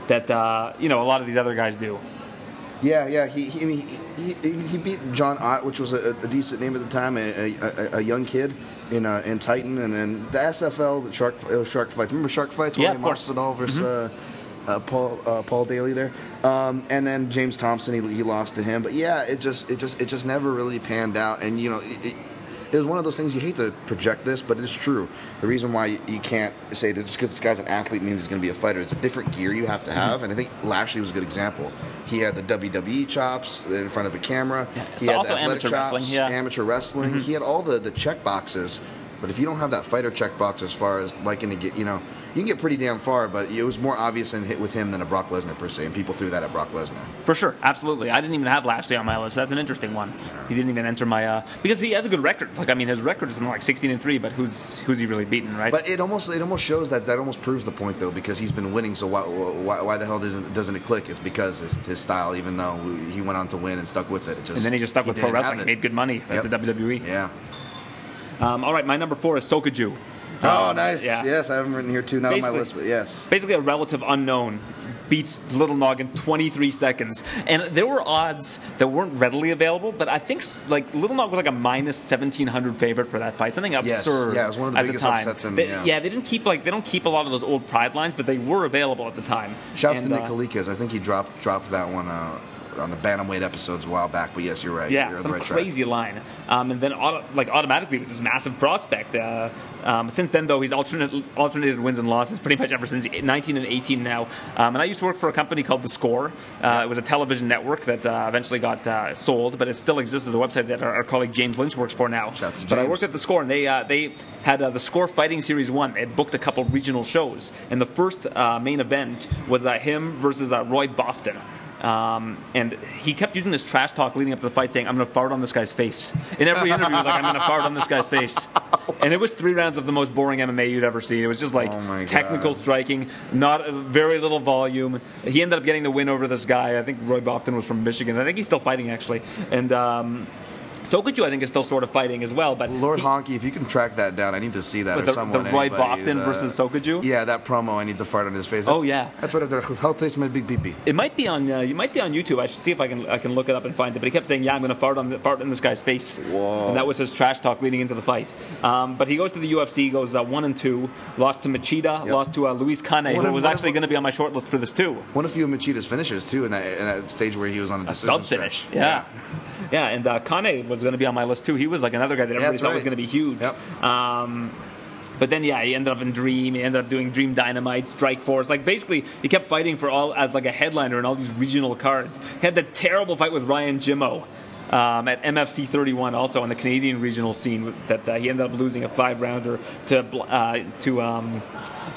[SPEAKER 3] that uh, you know a lot of these other guys do.
[SPEAKER 1] Yeah, yeah. He he, he, he, he beat John Ott, which was a, a decent name at the time, a, a, a young kid in uh, in Titan, and then the SFL, the Shark it was Shark Fights. Remember Shark Fights?
[SPEAKER 3] Yeah,
[SPEAKER 1] Jorge
[SPEAKER 3] of course. Mm-hmm.
[SPEAKER 1] Versus uh, uh, Paul uh, Paul Daley there, um, and then James Thompson. He, he lost to him, but yeah, it just it just it just never really panned out, and you know. It, it, it was one of those things you hate to project this, but it's true. The reason why you, can't say that just because this guy's an athlete means he's going to be a fighter. It's a different gear you have to have, and I think Lashley was a good example. He had the WWE chops in front of a camera.
[SPEAKER 3] Yeah.
[SPEAKER 1] He had
[SPEAKER 3] also
[SPEAKER 1] the
[SPEAKER 3] amateur wrestling,
[SPEAKER 1] chops,
[SPEAKER 3] yeah. Mm-hmm.
[SPEAKER 1] amateur wrestling. He had all the the check boxes, but if you don't have that fighter check box as far as liking to get, you know, you can get pretty damn far. But it was more obvious and hit with him than a Brock Lesnar per se, and people threw that at Brock Lesnar.
[SPEAKER 3] For sure, absolutely. I didn't even have Lashley on my list. That's an interesting one. He didn't even enter my uh, because he has a good record. Like I mean, his record is like 16 and three, but who's who's he really beaten, right?
[SPEAKER 1] But it almost it almost shows that that almost proves the point though because he's been winning. So why why, why the hell doesn't doesn't it click? It's because his, his style. Even though he went on to win and stuck with it, it just
[SPEAKER 3] and then he just stuck with pro wrestling, made good money
[SPEAKER 1] Yep.
[SPEAKER 3] at the WWE.
[SPEAKER 1] Yeah.
[SPEAKER 3] Um, all right, my number four is Sokoudjou.
[SPEAKER 1] Oh,
[SPEAKER 3] Um,
[SPEAKER 1] nice.
[SPEAKER 3] yeah.
[SPEAKER 1] Yes, I haven't written here too. Not on my list, but yes.
[SPEAKER 3] Basically, a relative unknown beats Little Nog in 23 seconds, and there were odds that weren't readily available. But I think like Little Nog was like a minus 1700 favorite for that fight, something
[SPEAKER 1] Yes.
[SPEAKER 3] absurd.
[SPEAKER 1] Yeah, it was one of the
[SPEAKER 3] at
[SPEAKER 1] biggest
[SPEAKER 3] the time.
[SPEAKER 1] upsets in-
[SPEAKER 3] They-
[SPEAKER 1] yeah.
[SPEAKER 3] they didn't keep like they don't keep a lot of those old Pride lines, but they were available at the time.
[SPEAKER 1] Shouts
[SPEAKER 3] And,
[SPEAKER 1] to
[SPEAKER 3] uh,
[SPEAKER 1] Nick Kalikas. I think he dropped dropped that one uh, on the bantamweight episodes a while back. But yes, you're right.
[SPEAKER 3] Yeah,
[SPEAKER 1] you're
[SPEAKER 3] some
[SPEAKER 1] right track.
[SPEAKER 3] crazy line, um, and then auto, like automatically with this massive prospect. Uh, um, since then, though, he's alternate, alternated wins and losses pretty much ever since 19 and 18 now. Um, and I used to work for a company called The Score. Uh, It was a television network that uh, eventually got uh, sold, but it still exists as a website that our, our colleague James Lynch works for now. But I worked at The Score, and they uh, they had uh, the Score Fighting Series One. Had booked a couple regional shows, and the first uh, main event was uh, him versus uh, Roy Boughton. Um, and he kept using this trash talk leading up to the fight, saying, "I'm going to fart on this guy's face." In every interview, he was like, "I'm going to fart on this guy's face." And it was three rounds of the most boring MMA you'd ever seen. It was just like
[SPEAKER 1] Oh
[SPEAKER 3] technical
[SPEAKER 1] God.
[SPEAKER 3] striking, not very little volume. He ended up getting the win over this guy. I think Roy Boughton was from Michigan. I think he's still fighting actually. And um, Sokoudjou, I think, is still sort of fighting as well. But
[SPEAKER 1] Lord
[SPEAKER 3] he-
[SPEAKER 1] Honky, if you can track that down, I need to see that. Or
[SPEAKER 3] the-
[SPEAKER 1] someone,
[SPEAKER 3] the Roy Boughton
[SPEAKER 1] uh,
[SPEAKER 3] versus Sokoudjou?
[SPEAKER 1] Yeah, that promo. I need to fart on his face.
[SPEAKER 3] Oh, yeah.
[SPEAKER 1] That's what I've How tastes my big pee
[SPEAKER 3] It might be on. Uh, you might be on YouTube. I should see if I can. I can look it up and find it. But he kept saying, "Yeah, I'm going to fart on the, fart in this guy's face,"
[SPEAKER 1] Whoa.
[SPEAKER 3] and that was his trash talk leading into the fight. Um, but he goes to the UFC, goes uh, one and two, lost to Machida,
[SPEAKER 1] Yep.
[SPEAKER 3] lost to uh, Luis Cane,
[SPEAKER 1] What
[SPEAKER 3] who was actually going to be on my short list for this too.
[SPEAKER 1] One of few of Machida's finishes too in that, in that stage where he was on a,
[SPEAKER 3] A
[SPEAKER 1] decision
[SPEAKER 3] sub finish,
[SPEAKER 1] stretch.
[SPEAKER 3] yeah. yeah, and uh, Cane was going to be on my list too. He was like another guy that everybody
[SPEAKER 1] that's
[SPEAKER 3] thought was going to be huge.
[SPEAKER 1] Yep.
[SPEAKER 3] Um, but then, yeah, he ended up in Dream. He ended up doing Dream Dynamite, Strike Force. Like basically, he kept fighting for all as like a headliner in all these regional cards. He had that terrible fight with Ryan Jimmo. Um, at MFC 31, also on the Canadian regional scene, that uh, he ended up losing a five rounder to uh, to um,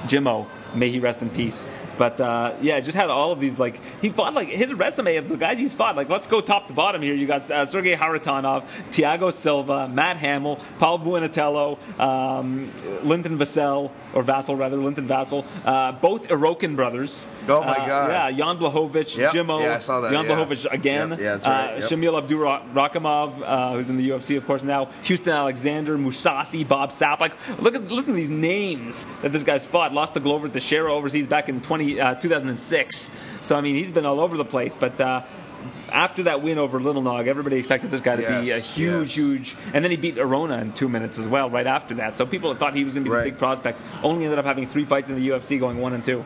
[SPEAKER 3] Jimmo. May he rest in peace. But uh, yeah, just had all of these like he fought like his resume of the guys he's fought. Like let's go top to bottom here. You got uh, Sergei Kharitonov, Thiago Silva, Matt Hamill, Paul Buentello, um, Linton Vassell or Vassal rather, Linton Vassal, uh, both Irokin brothers.
[SPEAKER 1] Oh, my
[SPEAKER 3] Uh,
[SPEAKER 1] God.
[SPEAKER 3] Yeah, Jan Blachowicz,
[SPEAKER 1] Yep.
[SPEAKER 3] Jimmo,
[SPEAKER 1] Yeah, I saw that,
[SPEAKER 3] Jan
[SPEAKER 1] yeah.
[SPEAKER 3] Blachowicz again.
[SPEAKER 1] Yep, yeah, that's right,
[SPEAKER 3] Uh,
[SPEAKER 1] yep.
[SPEAKER 3] Shamil Abdur Rakhimov, uh, who's in the UFC, of course, now. Houston Alexander, Mousasi, Bob Sapp. Like, look at listen to these names that this guy's fought. Lost to Glover Teixeira overseas back in 20, uh, 2006. So I mean, he's been all over the place. But uh, after that win over Little Nog, everybody expected this guy to be a huge,
[SPEAKER 1] yes.
[SPEAKER 3] huge. And then he beat Arona in two minutes as well, right after that. So people thought he was going to be
[SPEAKER 1] Right.
[SPEAKER 3] this big prospect. Only ended up having three fights in the UFC, going one and two.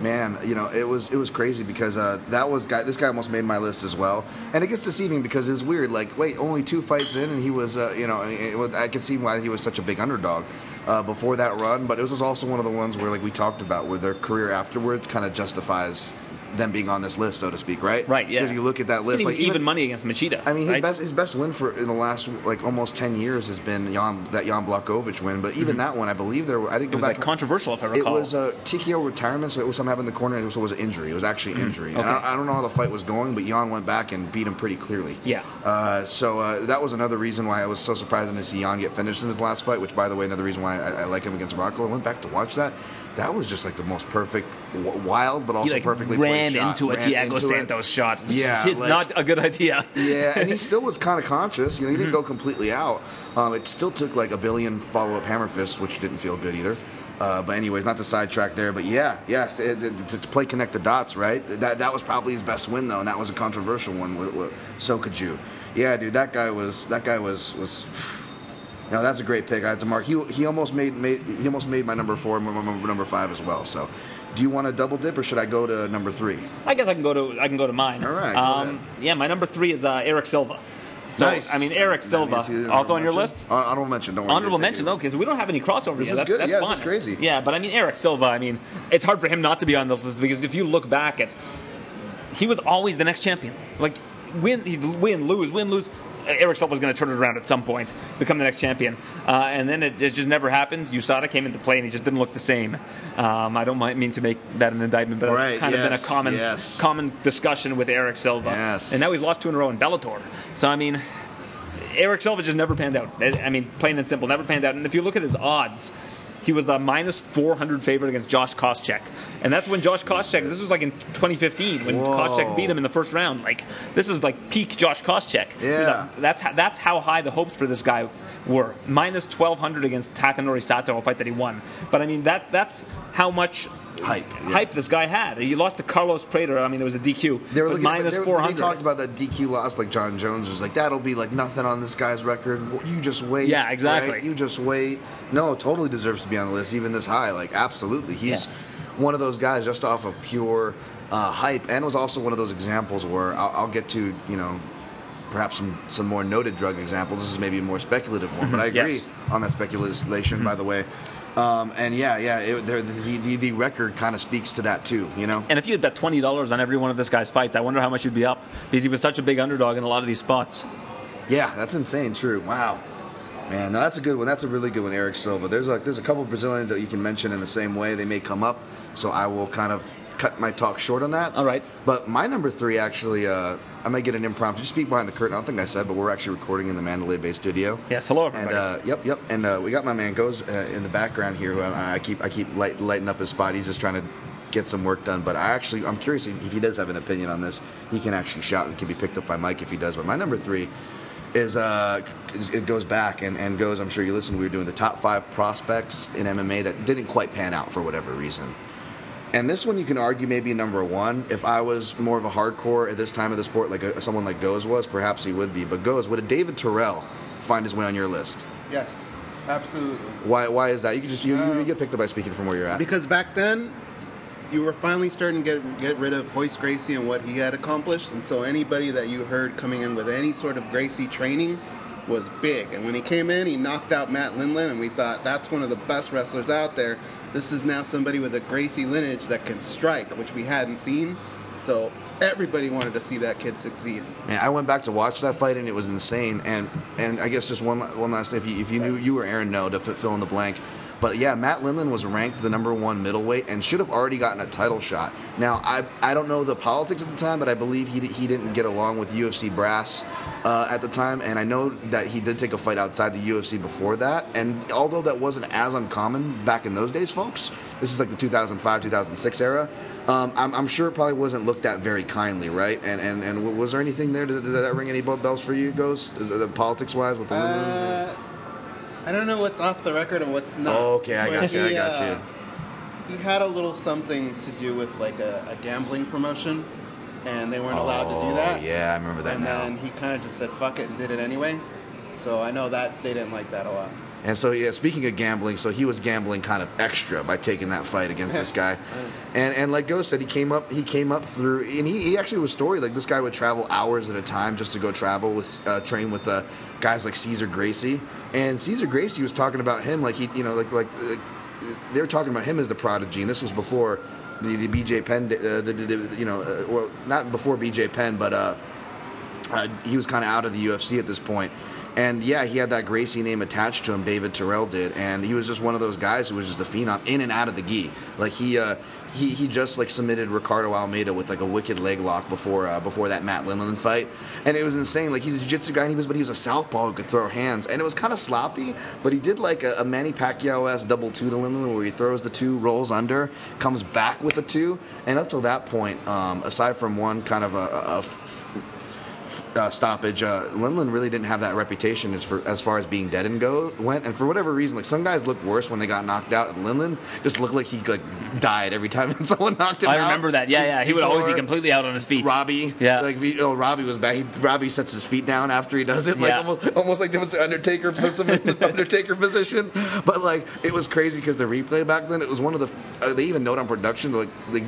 [SPEAKER 1] Man, you know, it was it was crazy because uh, that was guy. This guy almost made my list as well, and it gets deceiving because it was weird. Like, wait, only two fights in, and he was, uh, you know, it, was- I could see why he was such a big underdog uh, before that run. But it was also one of the ones where, like we talked about, where their career afterwards kind of justifies them being on this list, so to speak, right?
[SPEAKER 3] Right, yeah.
[SPEAKER 1] Because you look at that list, like
[SPEAKER 3] even,
[SPEAKER 1] even
[SPEAKER 3] money against Machida.
[SPEAKER 1] I mean, his
[SPEAKER 3] right?
[SPEAKER 1] best his best win for in the last like almost ten years has been Jan, that Jan Blachowicz win. But even that one, I believe there. were- I didn't
[SPEAKER 3] Mm-hmm. It was
[SPEAKER 1] back.
[SPEAKER 3] like controversial, if I recall.
[SPEAKER 1] It was a TKO retirement, so it was something happened in the corner, and so it was an injury. It was actually injury.
[SPEAKER 3] Mm-hmm. Okay.
[SPEAKER 1] I, I don't know how the fight was going, but Jan went back and beat him pretty clearly.
[SPEAKER 3] Yeah.
[SPEAKER 1] Uh, so uh, that was another reason why I was so surprised to see Jan get finished in his last fight. Which, by the way, another reason why I, I like him against Rockhold. I went back to watch that. That was just like the most perfect, wild, but also
[SPEAKER 3] he like
[SPEAKER 1] perfectly
[SPEAKER 3] ran
[SPEAKER 1] shot.
[SPEAKER 3] into a
[SPEAKER 1] Ran
[SPEAKER 3] Thiago
[SPEAKER 1] into it.
[SPEAKER 3] Santos shot, which
[SPEAKER 1] Yeah,
[SPEAKER 3] is
[SPEAKER 1] like-
[SPEAKER 3] not a good idea.
[SPEAKER 1] Yeah, and he still was kind of conscious. You know, he didn't go
[SPEAKER 3] Mm-hmm.
[SPEAKER 1] completely out. Um, it still took like a billion follow-up hammer fists, which didn't feel good either. Uh, but anyways, not to sidetrack there, but yeah, yeah, th- th- to, to play connect the dots, right? That that was probably his best win though, and that was a controversial one. So could you? Yeah, dude, that guy was that guy was was. No, that's a great pick. I have to mark. He he almost made, made he almost made my number four, and my number five as well. So, do you want to double dip or should I go to number three?
[SPEAKER 3] I guess I can go to I can go to mine.
[SPEAKER 1] All right,
[SPEAKER 3] Um, yeah, my number three is uh, Erick Silva. So
[SPEAKER 1] Nice.
[SPEAKER 3] I mean Erick
[SPEAKER 1] Does that mean
[SPEAKER 3] Silva, also on your list.
[SPEAKER 1] Uh, honorable mention. Don't.
[SPEAKER 3] Honorable mention though, because we don't have any crossover.
[SPEAKER 1] This
[SPEAKER 3] yet.
[SPEAKER 1] is
[SPEAKER 3] that's,
[SPEAKER 1] good.
[SPEAKER 3] That's
[SPEAKER 1] Yeah, this is crazy.
[SPEAKER 3] Yeah, but I mean Erick Silva. I mean, it's hard for him not to be on this list because if you look back at, he was always the next champion. Like win, he'd win, lose, win, lose. Erick Silva was going to turn it around at some point, become the next champion, uh, and then it, it just never happened. USADA came into play, and he just didn't look the same. Um, I don't mean to make that an indictment, but
[SPEAKER 1] Right,
[SPEAKER 3] it's kind of been a common
[SPEAKER 1] yes.
[SPEAKER 3] common discussion with Erick Silva.
[SPEAKER 1] Yes.
[SPEAKER 3] And now he's lost two in a row in Bellator. So I mean, Erick Silva just never panned out. I mean, plain and simple, never panned out. And if you look at his odds, he was a minus 400 favorite against Josh Koscheck. And that's when Josh Koscheck, this is like in 2015, when
[SPEAKER 1] Whoa.
[SPEAKER 3] Koscheck beat him in the first round. Like, this is like peak Josh Koscheck.
[SPEAKER 1] Yeah.
[SPEAKER 3] a- that's, how, that's how high the hopes for this guy were. Minus 1,200 against Takenori Sato, a fight that he won. But I mean, that that's how much
[SPEAKER 1] Hype, yeah.
[SPEAKER 3] hype this guy had. He lost to Carlos Prater. I mean, it was a DQ.
[SPEAKER 1] They were looking
[SPEAKER 3] minus 400.
[SPEAKER 1] they talked about that DQ loss, like Jon Jones was like, that'll be like nothing on this guy's record. You just wait.
[SPEAKER 3] Yeah, exactly.
[SPEAKER 1] right? You just wait. No, totally deserves to be on the list, even this high. Like, absolutely. He's
[SPEAKER 3] Yeah.
[SPEAKER 1] one of those guys just off of pure uh, hype, and was also one of those examples where I'll, I'll get to, you know, perhaps some, some more noted drug examples. This is maybe a more speculative one, but I agree
[SPEAKER 3] Yes.
[SPEAKER 1] on that speculation, by the way. Um, and yeah, yeah, it, the, the, the record kind of speaks to that too, you know?
[SPEAKER 3] And if you had bet twenty dollars on every one of this guy's fights, I wonder how much you'd be up because he was such a big underdog in a lot of these spots.
[SPEAKER 1] Yeah, that's insane. True. Wow. Man, no, that's a good one. That's a really good one, Erick Silva. There's a there's a couple Brazilians that you can mention in the same way. They may come up, so I will kind of cut my talk short on that.
[SPEAKER 3] All right.
[SPEAKER 1] But my number three, actually, uh, I might get an impromptu just speak behind the curtain. I don't think I said, but we're actually recording in the Mandalay Bay studio.
[SPEAKER 3] Yes, hello
[SPEAKER 1] And
[SPEAKER 3] everybody.
[SPEAKER 1] uh, yep, yep. And uh, we got my man goes uh, in the background here. Who I, I keep I keep light, lighting up his spot. He's just trying to get some work done. But I actually I'm curious if, if he does have an opinion on this. He can actually shout and can be picked up by mic if he does. But my number three is uh it goes back and, and goes. I'm sure you listened. We were doing the top five prospects in MMA that didn't quite pan out for whatever reason. And this one you can argue maybe number one. If I was more of a hardcore at this time of the sport, like a, someone like Goes was, perhaps he would be. But Goes, would a David Terrell find his way on your list?
[SPEAKER 4] Yes, absolutely.
[SPEAKER 1] Why? Why is that? You can just you, you um, get picked up by speaking from where you're at.
[SPEAKER 4] Because back then, you were finally starting to get get rid of Royce Gracie and what he had accomplished, and so anybody that you heard coming in with any sort of Gracie training was big. And when he came in, he knocked out Matt Lindland, and we thought that's one of the best wrestlers out there. This is now somebody with a Gracie lineage that can strike, which we hadn't seen. So everybody wanted to see that kid succeed.
[SPEAKER 1] Man, I went back to watch that fight and it was insane. And and I guess just one one last thing, if you, if you knew you were Aaron, no, to fill in the blank. But yeah, Matt Lindland was ranked the number one middleweight and should have already gotten a title shot. Now I I don't know the politics at the time, but I believe he he didn't get along with UFC brass. Uh, at the time, and I know that he did take a fight outside the UFC before that. And although that wasn't as uncommon back in those days, folks, this is like the 2005, 2006 era. Um, I'm, I'm, sure it probably wasn't looked at very kindly, right? And and, and was there anything there? Did, did that ring any bells for you, the politics wise with the
[SPEAKER 4] uh, I don't know what's off the record and what's not.
[SPEAKER 1] Oh, okay, I got you. He, I got you. Uh,
[SPEAKER 4] he had a little something to do with like a, a gambling promotion and they weren't allowed to do
[SPEAKER 1] Oh,
[SPEAKER 4] that.
[SPEAKER 1] Yeah, I remember that
[SPEAKER 4] and
[SPEAKER 1] now.
[SPEAKER 4] then he kind of just said fuck it and did it anyway. So I know that they didn't like that a lot.
[SPEAKER 1] And so, yeah, speaking of gambling, so he was gambling kind of extra by taking that fight against this guy. And and like Ghost said, he came up he came up through, and he, he actually was story like this guy would travel hours at a time just to go travel with uh, train with uh, guys like Cesar Gracie. And Cesar Gracie was talking about him like he you know like like, like they were talking about him as the prodigy, and this was before the, the BJ Penn, uh, the, the, you know, uh, well not before BJ Penn, but uh, uh, he was kind of out of the UFC at this point. And yeah, he had that Gracie name attached to him. David Terrell did, and he was just one of those guys who was just a phenom in and out of the gi. Like he, uh, he, he just like submitted Ricardo Almeida with like a wicked leg lock before uh, before that Matt Lindland fight, and it was insane. Like he's a jiu-jitsu guy, and he was but he was a southpaw who could throw hands, and it was kind of sloppy. But he did like a, a Manny Pacquiao ass double two to Lindland, where he throws the two, rolls under, comes back with the two, and up till that point, um, aside from one kind of a, uh, stoppage, uh, Lindland really didn't have that reputation as for as far as being dead and go went. And for whatever reason, like some guys look worse when they got knocked out. And Lindland just looked like he like died every time someone knocked him
[SPEAKER 3] I
[SPEAKER 1] out.
[SPEAKER 3] remember that. Yeah, yeah. He would always be completely out on his feet.
[SPEAKER 1] Robbie,
[SPEAKER 3] Yeah.
[SPEAKER 1] like you know, Robbie was bad. He, Robbie sets his feet down after he does it, like
[SPEAKER 3] Yeah.
[SPEAKER 1] almost, almost like it was the Undertaker puts him in the Undertaker position. But like it was crazy because the replay back then, it was one of the. Uh, they even note on production, like, like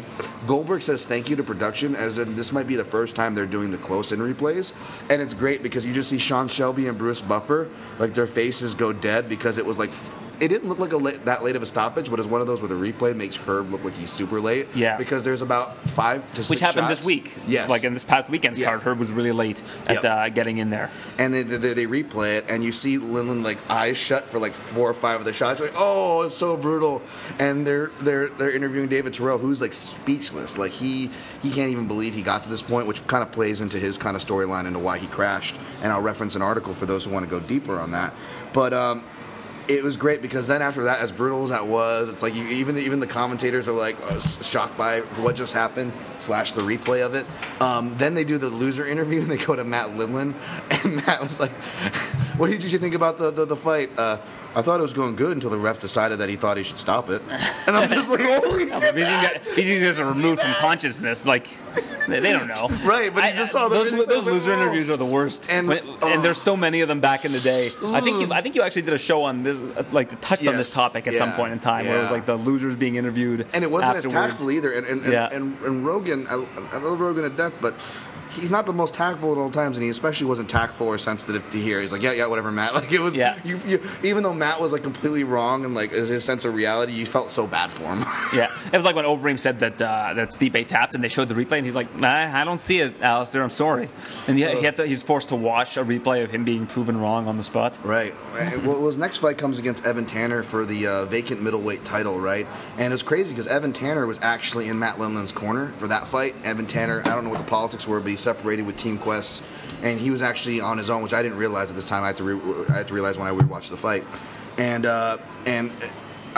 [SPEAKER 1] Goldberg says thank you to production, as in this might be the first time they're doing the close in replays, and it's great because you just see Sean Shelby and Bruce Buffer, like their faces go dead because it was like. It didn't look like a late, that late of a stoppage, but it's one of those where the replay makes Herb look like he's super late.
[SPEAKER 3] Yeah.
[SPEAKER 1] Because there's about five to six
[SPEAKER 3] which happened
[SPEAKER 1] shots.
[SPEAKER 3] this week.
[SPEAKER 1] Yes.
[SPEAKER 3] Like in this past weekend's
[SPEAKER 1] Yeah.
[SPEAKER 3] card, Herb was really late at
[SPEAKER 1] Yep.
[SPEAKER 3] uh, getting in there.
[SPEAKER 1] and they, they, they replay it, and you see Lindland like eyes shut for like four or five of the shots. Like, oh, it's so brutal. And they're they're they're interviewing David Terrell, who's like speechless. Like he he can't even believe he got to this point, which kind of plays into his kind of storyline into why he crashed. And I'll reference an article for those who want to go deeper on that. But um, it was great because then after that, as brutal as that was, it's like you, even even the commentators are like uh, shocked by what just happened slash the replay of it. Um, then they do the loser interview and they go to Matt Lindland, and Matt was like, "What did you think about the the, the fight?" Uh, I thought it was going good until the ref decided that he thought he should stop it, and I'm just like, "Holy shit!"
[SPEAKER 3] these guys, these guys are removed from consciousness. Like they, they don't know.
[SPEAKER 1] Right, but he just saw the
[SPEAKER 3] those,
[SPEAKER 1] video,
[SPEAKER 3] those
[SPEAKER 1] like,
[SPEAKER 3] loser
[SPEAKER 1] whoa.
[SPEAKER 3] interviews are the worst.
[SPEAKER 1] And- oh.
[SPEAKER 3] and there's so many of them back in the day. I think you I think you actually did a show on this, uh, like touched on this topic at some
[SPEAKER 1] yeah,
[SPEAKER 3] point in time, where it was
[SPEAKER 1] yeah.
[SPEAKER 3] like the losers being interviewed,
[SPEAKER 1] and it wasn't as
[SPEAKER 3] afterwards.
[SPEAKER 1] tactful either. And and, and,
[SPEAKER 3] Yeah.
[SPEAKER 1] and, and Rogan, I, I love Rogan to death, but he's not the most tactful at all times, and he especially wasn't tactful or sensitive to hear. He's like, yeah, yeah, whatever, Matt. Like it was,
[SPEAKER 3] Yeah.
[SPEAKER 1] You, you, even though Matt was like completely wrong and like his sense of reality, you felt so bad for him.
[SPEAKER 3] Yeah, it was like when Overeem said that uh, that Stipe tapped, and they showed the replay, and he's like, "Nah, I don't see it, Alistair. I'm sorry." And he, he had to, he's forced to watch a replay of him being proven wrong on the spot.
[SPEAKER 1] Right. Well, his next fight comes against Evan Tanner for the uh, vacant middleweight title, right? And it's crazy because Evan Tanner was actually in Matt Lindland's corner for that fight. Evan Tanner, I don't know what the politics were, but he separated with Team Quest, and he was actually on his own, which I didn't realize at this time. I had to re- I had to realize when I rewatched the fight, and uh, and.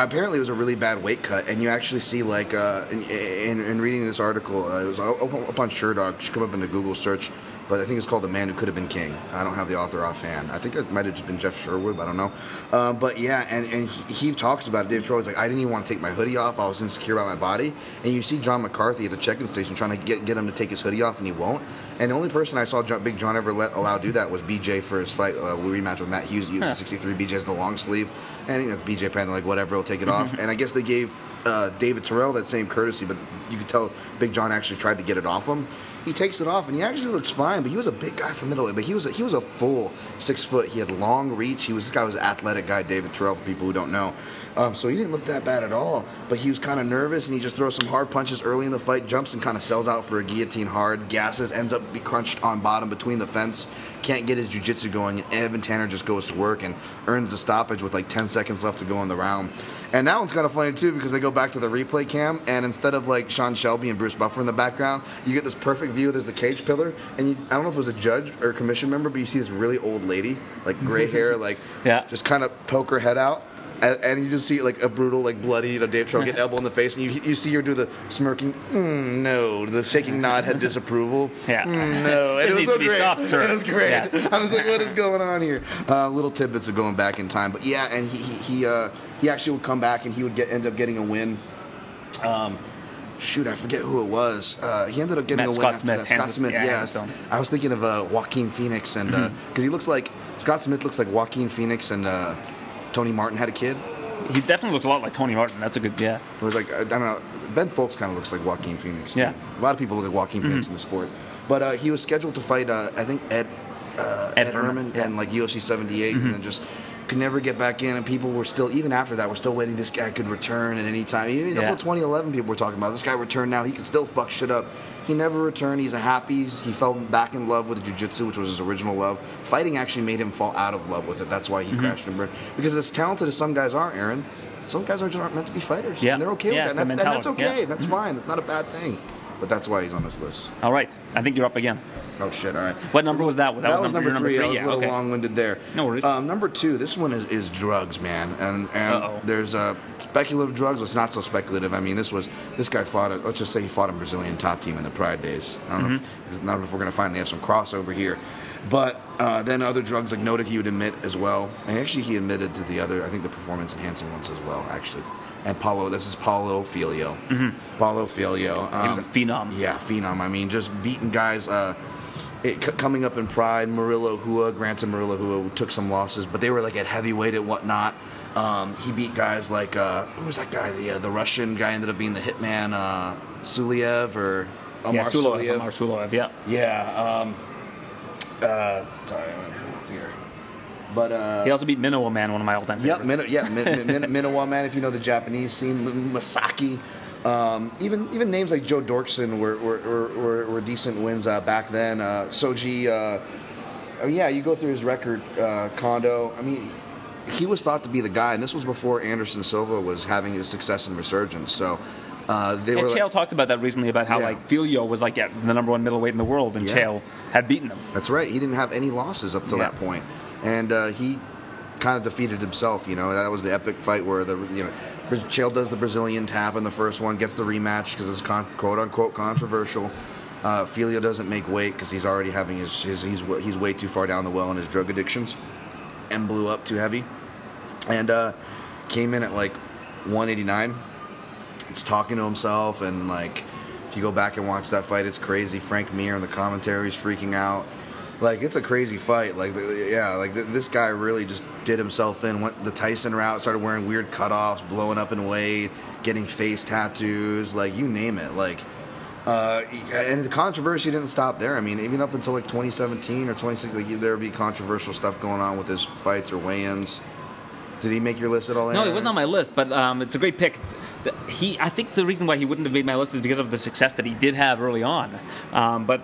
[SPEAKER 1] Apparently, it was a really bad weight cut, and you actually see like uh, in, in, in reading this article, uh, it was up, on Sherdog. Should come up in the Google search but I think it's called The Man Who Could Have Been King. I don't have the author offhand. I think it might have just been Jeff Sherwood, but I don't know. Um, but yeah, and, and he, he talks about it. Dave Troy's like, I didn't even want to take my hoodie off. I was insecure about my body. And you see John McCarthy at the check-in station trying to get, get him to take his hoodie off, and he won't. And the only person I saw John, Big John ever let allow do that was BJ for his fight, uh, rematch with Matt Hughes, UFC 63. BJ's the long sleeve. And I think that's BJ Penn, like, whatever, he'll take it off. And I guess they gave uh, David Terrell that same courtesy, but you could tell Big John actually tried to get it off him. He takes it off and he actually looks fine, but he was a big guy from middleweight. But he was a, he was a full six foot. He had long reach. He was this guy was an athletic guy, David Terrell, for people who don't know. Um, so he didn't look that bad at all. But he was kind of nervous and he just throws some hard punches early in the fight, jumps and kind of sells out for a guillotine hard, gasses, ends up be crunched on bottom between the fence, can't get his jiu-jitsu going. And Evan Tanner just goes to work and earns the stoppage with like 10 seconds left to go in the round. And that one's kind of funny too because they go back to the replay cam, and instead of like Sean Shelby and Bruce Buffer in the background, you get this perfect view. There's the cage pillar, and you, I don't know if it was a judge or a commission member, but you see this really old lady, like gray hair, like
[SPEAKER 3] Yeah.
[SPEAKER 1] just kind of poke her head out. And, and you just see like a brutal, like bloody, you know, Dave get elbow in the face, and you you see her do the smirking, mm, no, the shaking nod, head disapproval.
[SPEAKER 3] Yeah.
[SPEAKER 1] "Mm, no,
[SPEAKER 3] This
[SPEAKER 1] it was
[SPEAKER 3] needs
[SPEAKER 1] so
[SPEAKER 3] to be
[SPEAKER 1] great.
[SPEAKER 3] stopped, sir.
[SPEAKER 1] It was great.
[SPEAKER 3] Yes.
[SPEAKER 1] I was like, what is going on here? Uh, little tidbits of going back in time, but yeah, and he he he, uh, he actually would come back and he would get end up getting a win. Um, shoot, I forget who it was. Uh, he ended up getting
[SPEAKER 3] Matt
[SPEAKER 1] a win
[SPEAKER 3] Scott
[SPEAKER 1] after
[SPEAKER 3] Smith,
[SPEAKER 1] that. Scott Smith,
[SPEAKER 3] yeah, down.
[SPEAKER 1] I was thinking of uh, Joaquin Phoenix, and because he looks like Scott Smith looks like Joaquin Phoenix, and uh, Tony Martin had a kid.
[SPEAKER 3] He definitely looks a lot like Tony Martin. That's a good yeah.
[SPEAKER 1] It was like I don't know. Ben Folks kind of looks like Joaquin Phoenix. too.
[SPEAKER 3] Yeah. Mm-hmm.
[SPEAKER 1] a lot of people look like Joaquin Phoenix in the sport. But uh, he was scheduled to fight, uh, I think Ed uh,
[SPEAKER 3] Ed
[SPEAKER 1] Ed,
[SPEAKER 3] Herman, yeah. Mm-hmm.
[SPEAKER 1] and like UFC 78, and then just could never get back in. And people were still, even after that, were still waiting. This guy could return at any time. Even
[SPEAKER 3] Yeah.
[SPEAKER 1] until 2011, people were talking about this guy returned. Now he can still fuck shit up. He never returned. He's a happy. He fell back in love with jiu-jitsu, which was his original love. Fighting actually made him fall out of love with it. That's why
[SPEAKER 3] Mm-hmm.
[SPEAKER 1] he crashed and burned. Because as talented as some guys are, Aaron, some guys are just aren't meant to be fighters.
[SPEAKER 3] Yeah.
[SPEAKER 1] and they're okay
[SPEAKER 3] Yeah,
[SPEAKER 1] with that. And that's, and that's okay.
[SPEAKER 3] yeah.
[SPEAKER 1] That's fine. That's not a bad thing. But that's why he's on this list.
[SPEAKER 3] All right, I think you're up again.
[SPEAKER 1] Oh shit! All right.
[SPEAKER 3] What number was that?
[SPEAKER 1] That, was, number,
[SPEAKER 3] your
[SPEAKER 1] three. I was a little
[SPEAKER 3] okay.
[SPEAKER 1] long-winded there.
[SPEAKER 3] No worries.
[SPEAKER 1] Um, number two. This one is, is drugs, man, and and
[SPEAKER 3] Uh-oh.
[SPEAKER 1] there's uh, speculative drugs. It's not so speculative. I mean, this was this guy fought. A, let's just say he fought a Brazilian top team in the Pride days. I don't know.
[SPEAKER 3] Mm-hmm.
[SPEAKER 1] If, I don't know if we're gonna finally have some crossover here, but uh, then other drugs like Noda he would admit as well, and actually he admitted to the other. I think the performance enhancing ones as well, actually. And Paulo, this is Paulo Filho. Paulo Filho.
[SPEAKER 3] Mm-hmm. He was a
[SPEAKER 1] um,
[SPEAKER 3] phenom.
[SPEAKER 1] yeah, phenom. I mean, just beating guys. Uh, it, c- coming up in Pride, Murilo Rua, granted Murilo Rua took some losses, but they were like at heavyweight and whatnot. Um, he beat guys like uh, who was that guy? The uh, the Russian guy ended up being the hitman, uh, Suliev or Omar
[SPEAKER 3] yeah, Suloev,
[SPEAKER 1] Suliev.
[SPEAKER 3] Omar Suloev, yeah.
[SPEAKER 1] Yeah. Um, uh, sorry, I'm gonna pull up here. But uh,
[SPEAKER 3] He also beat Minowa Man, one of my all-time
[SPEAKER 1] Yep. Min- yeah, Min- Min- Min- Minowa man. If you know the Japanese scene, Masaki, um, even even names like Joe Doerksen were were, were, were, decent wins uh, back then. Uh, Soji, uh, I mean, yeah, you go through his record, uh, Kondo. I mean, he was thought to be the guy, and this was before Anderson Silva was having his success and resurgence. So uh, they were.
[SPEAKER 3] Chael
[SPEAKER 1] like-
[SPEAKER 3] talked about that recently about how
[SPEAKER 1] Yeah.
[SPEAKER 3] like Filho was like yeah, the number one middleweight in the world, and
[SPEAKER 1] Yeah.
[SPEAKER 3] Chael had beaten him.
[SPEAKER 1] That's right. He didn't have any losses up to
[SPEAKER 3] Yeah.
[SPEAKER 1] that point, and uh, he kind of defeated himself. You know, that was the epic fight where the you know Chael does the Brazilian tap in the first one, gets the rematch because it's con- quote unquote controversial. Uh, Filho doesn't make weight because he's already having his, his he's he's way too far down the well in his drug addictions, and blew up too heavy, and uh, came in at like 189. It's talking to himself and like if you go back and watch that fight, it's crazy. Frank Mir in the commentary commentaries freaking out. Like it's a crazy fight. Like yeah, like th- this guy really just did himself in. Went the Tyson route. Started wearing weird cutoffs, blowing up in weight, getting face tattoos. Like you name it. Like. Uh, and the controversy didn't stop there. I mean, even up until like 2017 or 2016, like, there would be controversial stuff going on with his fights or weigh-ins. Did he make your list at all?
[SPEAKER 3] No, it wasn't on my list, but um, it's a great pick. He, I think the reason why he wouldn't have made my list is because of the success that he did have early on. Um, but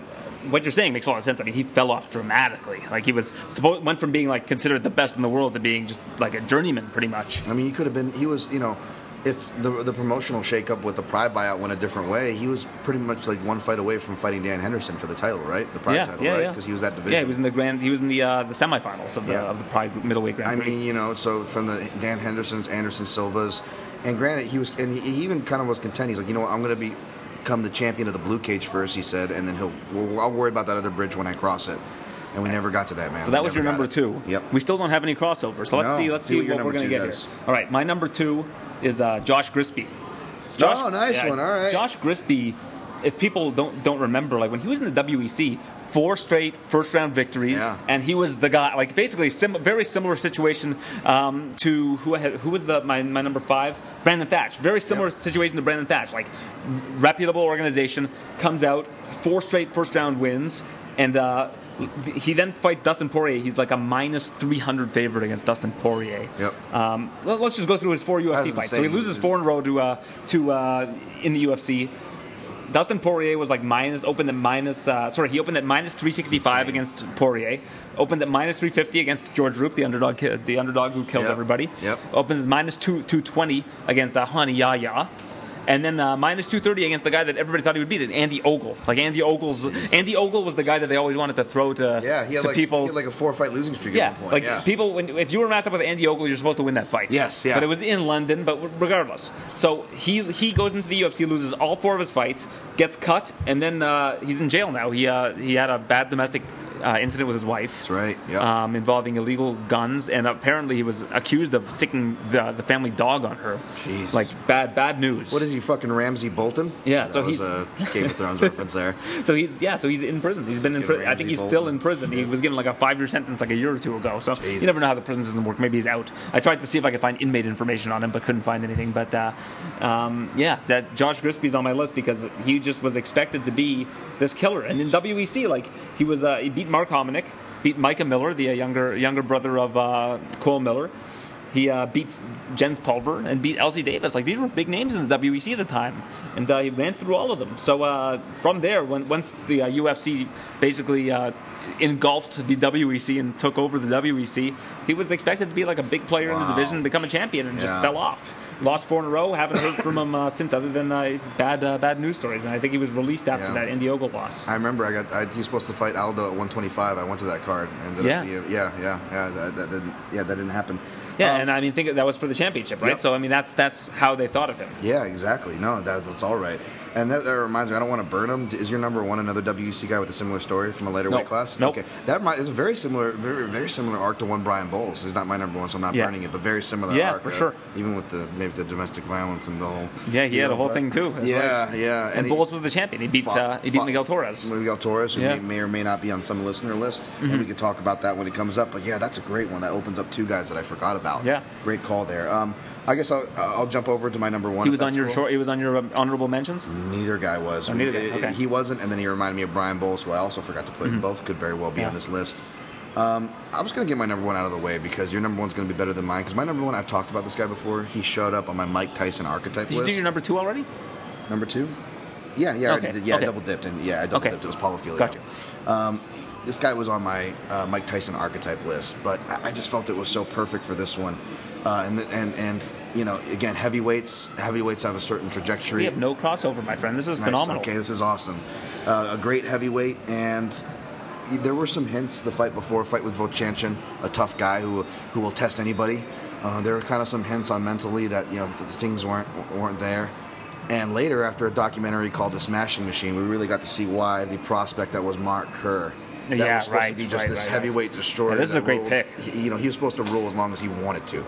[SPEAKER 3] what you're saying makes a lot of sense. I mean, he fell off dramatically. Like he was supposed went from being like considered the best in the world to being just like a journeyman, pretty much.
[SPEAKER 1] I mean, he could have been. He was, you know, if the the promotional shakeup with the Pride buyout went a different way, he was pretty much like one fight away from fighting Dan Henderson for the title, right? The Pride
[SPEAKER 3] yeah,
[SPEAKER 1] title,
[SPEAKER 3] yeah,
[SPEAKER 1] right?
[SPEAKER 3] yeah.
[SPEAKER 1] Because he was that division.
[SPEAKER 3] Yeah, he was in the grand. He was in the uh, the semifinals of the
[SPEAKER 1] Yeah.
[SPEAKER 3] of the Pride middleweight Grand
[SPEAKER 1] I mean, you know, so from the Dan Hendersons, Anderson Silvas, and granted, he was, and he even kind of was content. He's like, you know what, I'm going to be become the champion of the blue cage first. He said, and then he'll. Well, I'll worry about that other bridge when I cross it. And we never got to that, man.
[SPEAKER 3] So
[SPEAKER 1] We
[SPEAKER 3] that was your number
[SPEAKER 1] it.
[SPEAKER 3] two.
[SPEAKER 1] Yep.
[SPEAKER 3] We still don't have any crossover. So let's
[SPEAKER 1] No.
[SPEAKER 3] see. Let's
[SPEAKER 1] See
[SPEAKER 3] see,
[SPEAKER 1] what
[SPEAKER 3] what, we're going to get
[SPEAKER 1] does.
[SPEAKER 3] here. All right, my number two is uh, Josh Grispi.
[SPEAKER 1] Oh, nice one. All right.
[SPEAKER 3] Josh Grispi. If people don't don't remember, like when he was in the WEC, four straight first round victories,
[SPEAKER 1] Yeah.
[SPEAKER 3] and he was the guy. Like basically, sim- very similar situation um, to who I had, who was the my, my number five, Brandon Thatch. Very similar
[SPEAKER 1] Yeah.
[SPEAKER 3] situation to Brandon Thatch. Like reputable organization comes out four straight first round wins, and uh, he then fights Dustin Poirier. He's like a minus three hundred favorite against Dustin Poirier.
[SPEAKER 1] Yep.
[SPEAKER 3] Um, let- let's just go through his four UFC fights. So he loses four in a row to uh, to uh, in the UFC. Dustin Poirier was like minus opened at minus. Uh, sorry, he opened at minus 365
[SPEAKER 1] Insane.
[SPEAKER 3] against Poirier. Opens at minus 350 against George Roop, the underdog, ki- the underdog who kills
[SPEAKER 1] Yep.
[SPEAKER 3] everybody.
[SPEAKER 1] Yep.
[SPEAKER 3] Opens at minus two 220 against uh, Rani Yahya. And then uh, minus 230 against the guy that everybody thought he would beat, it, Andy Ogle. Like Andy Ogle's, Andy Ogle was the guy that they always wanted to throw to,
[SPEAKER 1] Yeah, he had
[SPEAKER 3] to
[SPEAKER 1] like
[SPEAKER 3] people.
[SPEAKER 1] he had like a four fight losing streak
[SPEAKER 3] Yeah, like
[SPEAKER 1] yeah.
[SPEAKER 3] people. When, if you were matched up with Andy Ogle, you're supposed to win that fight.
[SPEAKER 1] Yes, yeah.
[SPEAKER 3] But it was in London. But regardless, so he he goes into the UFC, loses all four of his fights, gets cut, and then uh, he's in jail now. He uh, he had a bad domestic uh, incident with his wife.
[SPEAKER 1] That's right. Yeah.
[SPEAKER 3] Um, involving illegal guns, and apparently he was accused of sicking the, the family dog on her.
[SPEAKER 1] Jesus.
[SPEAKER 3] Like bad bad news.
[SPEAKER 1] what is he fucking Ramsay Bolton?
[SPEAKER 3] Yeah,
[SPEAKER 1] that
[SPEAKER 3] so
[SPEAKER 1] was
[SPEAKER 3] he's-
[SPEAKER 1] a Game of Thrones reference there.
[SPEAKER 3] So he's yeah, so he's in prison. He's been in prison. I think he's
[SPEAKER 1] Bolton.
[SPEAKER 3] still in prison. He was given like a five year sentence like a year or two ago. So you never know how the prison system works. Maybe he's out. I tried to see if I could find inmate information on him, but couldn't find anything. But uh, um, yeah, that Josh Grispi's on my list because he just was expected to be this killer. And in WEC, like he was, uh, he beat Mark Hominick, beat Micah Miller, the uh, younger younger brother of uh, Cole Miller. He uh, beats Jens Pulver and beat LC Davis. Like these were big names in the WEC at the time, and uh, he ran through all of them. So uh, from there, when, once the uh, UFC basically uh, engulfed the WEC and took over the WEC, he was expected to be like a big player in the division, and become a champion, and just fell off. Lost four in a row. Haven't heard from him uh, since, other than uh, bad uh, bad news stories. And I think he was released after
[SPEAKER 1] Yeah.
[SPEAKER 3] that Ogle loss.
[SPEAKER 1] I remember I got I, he was supposed to fight Aldo at 125. I went to that card. Ended
[SPEAKER 3] Yeah.
[SPEAKER 1] Up, being- yeah, yeah, yeah. That, that didn't. Yeah, that didn't happen.
[SPEAKER 3] Yeah,
[SPEAKER 1] Um,
[SPEAKER 3] and I mean, think that was for the championship, right?
[SPEAKER 1] Yep.
[SPEAKER 3] So I mean, that's that's how they thought of him.
[SPEAKER 1] Yeah, exactly. No, that, that's all right. And that, that reminds me, I don't want to burn him. Is your number one another WEC guy with a similar story from a later
[SPEAKER 3] Nope.
[SPEAKER 1] weight class?
[SPEAKER 3] Nope.
[SPEAKER 1] Okay, that is a very similar, very very similar arc to one Brian Bowles. He's not my number one, so I'm not
[SPEAKER 3] Yeah.
[SPEAKER 1] burning it. But very similar.
[SPEAKER 3] Yeah,
[SPEAKER 1] arc,
[SPEAKER 3] for
[SPEAKER 1] uh,
[SPEAKER 3] sure.
[SPEAKER 1] Even with the maybe the domestic violence and the whole.
[SPEAKER 3] Yeah, he had
[SPEAKER 1] know,
[SPEAKER 3] a whole
[SPEAKER 1] but-
[SPEAKER 3] thing too.
[SPEAKER 1] Yeah,
[SPEAKER 3] right.
[SPEAKER 1] yeah.
[SPEAKER 3] And
[SPEAKER 1] he-
[SPEAKER 3] Bowles was the champion. He beat
[SPEAKER 1] fought-
[SPEAKER 3] uh, he beat
[SPEAKER 1] fought-
[SPEAKER 3] Miguel Torres.
[SPEAKER 1] Miguel Torres, who
[SPEAKER 3] Yeah. Mm-hmm.
[SPEAKER 1] may, may or may not be on some listener list, and we could talk about that when it comes up. But yeah, that's a great one. That opens up two guys that I forgot about.
[SPEAKER 3] Yeah.
[SPEAKER 1] great call there. Um, I guess I'll, I'll jump over to my number one.
[SPEAKER 3] He was on your
[SPEAKER 1] cool.
[SPEAKER 3] short. He was on your um, honorable mentions.
[SPEAKER 1] Neither guy was.
[SPEAKER 3] Oh, neither guy,
[SPEAKER 1] He-
[SPEAKER 3] okay.
[SPEAKER 1] He wasn't, and then he reminded me of Brian Bowles, who I also forgot to put. in Both could very well be
[SPEAKER 3] Mm-hmm. Yeah.
[SPEAKER 1] on this list. Um, I was going to get my number one out of the way because your number one's going to be better than mine. Because my number one, I've talked about this guy before. He showed up on my Mike Tyson archetype list.
[SPEAKER 3] Did you do your number two already?
[SPEAKER 1] number two? Yeah, yeah, I
[SPEAKER 3] Okay,
[SPEAKER 1] did. yeah.
[SPEAKER 3] okay.
[SPEAKER 1] I double dipped, and yeah, I double
[SPEAKER 3] Okay.
[SPEAKER 1] dipped. It was Paulo Filho.
[SPEAKER 3] Gotcha.
[SPEAKER 1] Um, this guy was on my uh, Mike Tyson archetype list, but I, I just felt it was so perfect for this one. Uh, and, and and you know, again, heavyweights heavyweights have a certain trajectory.
[SPEAKER 3] We have no crossover, my friend. This is
[SPEAKER 1] Nice.
[SPEAKER 3] phenomenal.
[SPEAKER 1] Okay, this is awesome. Uh, a great heavyweight, and there were some hints the fight before, fight with Vovchanchyn, a tough guy who who will test anybody. Uh, there were kind of some hints on mentally that you know th- things weren't weren't there. And later, after a documentary called The Smashing Machine, we really got to see why the prospect that was Mark Kerr. That
[SPEAKER 3] Yeah,
[SPEAKER 1] was supposed
[SPEAKER 3] right,
[SPEAKER 1] to be just
[SPEAKER 3] right,
[SPEAKER 1] this
[SPEAKER 3] right,
[SPEAKER 1] heavyweight destroyer.
[SPEAKER 3] Yeah, this is a great
[SPEAKER 1] ruled-
[SPEAKER 3] pick.
[SPEAKER 1] he- you know, he was supposed to rule as long as he wanted to.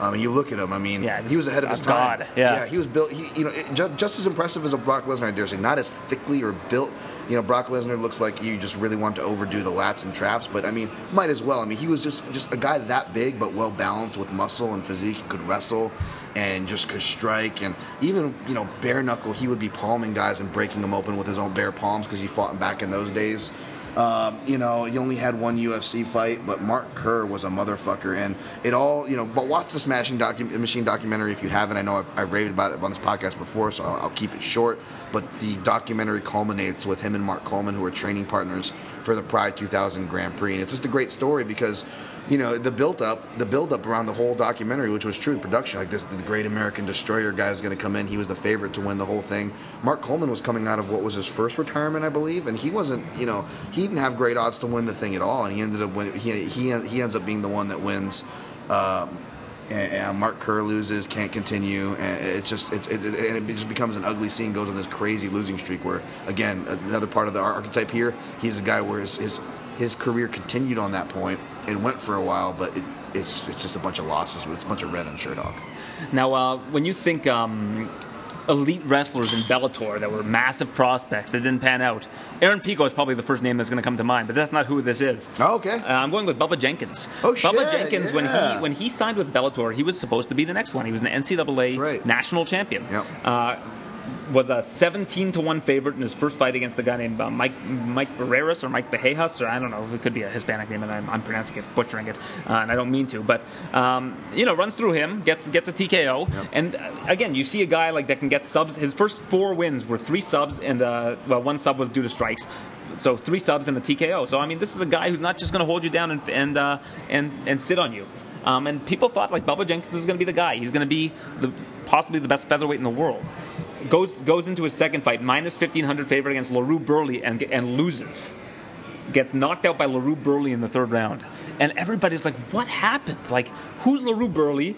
[SPEAKER 1] I mean, you look at him. I mean,
[SPEAKER 3] Mm-hmm. Yeah,
[SPEAKER 1] he was ahead of his time.
[SPEAKER 3] god, yeah.
[SPEAKER 1] he was built. He, you know, it, just, just as impressive as a Brock Lesnar, I dare say. Not as thickly or built. You know, Brock Lesnar looks like you just really want to overdo the lats and traps, but I mean, might as well. I mean, he was just just a guy that big but well balanced with muscle and physique. He could wrestle and just could strike, and even you know, bare knuckle. He would be palming guys and breaking them open with his own bare palms because he fought back in those days. Um, you know, he only had one UFC fight, but Mark Kerr was a motherfucker, and it all, you know. But watch the Smashing docu- Machine documentary if you haven't. I know I've, I've raved about it on this podcast before, so I'll, I'll keep it short. But the documentary culminates with him and Mark Coleman, who are training partners for the Pride 2000 Grand Prix, and it's just a great story because. You know the build up, the build up around the whole documentary, which was true in production. Like this, the Great American Destroyer guy was going to come in. He was the favorite to win the whole thing. Mark Coleman was coming out of what was his first retirement, I believe, and he wasn't. You know, he didn't have great odds to win the thing at all, and he ended up winning. He he, he ends up being the one that wins. Um, and, and Mark Kerr loses, can't continue, and it's just it's it, it, and it just becomes an ugly scene. Goes on this crazy losing streak where again another part of the archetype here. He's a guy where his his, his career continued on that point. It went for a while, but it, it's it's just a bunch of losses. It's a bunch of red on Sherdog.
[SPEAKER 3] Now, uh, when you think um, elite wrestlers in Bellator that were massive prospects that didn't pan out, Aaron Pico is probably the first name that's going to come to mind, but that's not who this is.
[SPEAKER 1] Oh, okay.
[SPEAKER 3] Uh, I'm going with Bubba Jenkins.
[SPEAKER 1] Oh,
[SPEAKER 3] Bubba
[SPEAKER 1] shit,
[SPEAKER 3] Jenkins, when he when he signed with Bellator, he was supposed to be the next one. He was an NCAA
[SPEAKER 1] right.
[SPEAKER 3] national champion.
[SPEAKER 1] Yep.
[SPEAKER 3] Uh, was a 17 to one favorite in his first fight against a guy named uh, Mike Mike Barreras or Mike Bejejas or I don't know. It could be a Hispanic name, and I'm, I'm pronouncing it, butchering it, uh, and I don't mean to. But um, you know, runs through him, gets gets a TKO, and uh, again, you see a guy like that can get subs. His first four wins were three subs, and uh, well, one sub was due to strikes. So three subs and a TKO. So I mean, this is a guy who's not just going to hold you down and and uh, and and sit on you. Um, and people thought like Bubba Jenkins is going to be the guy. He's going to be the possibly the best featherweight in the world. Goes goes into his second fight minus fifteen hundred favorite against Larue Burley and and loses. Gets knocked out by Larue Burley in the third round, and everybody's like, "What happened? Like, who's Larue Burley?"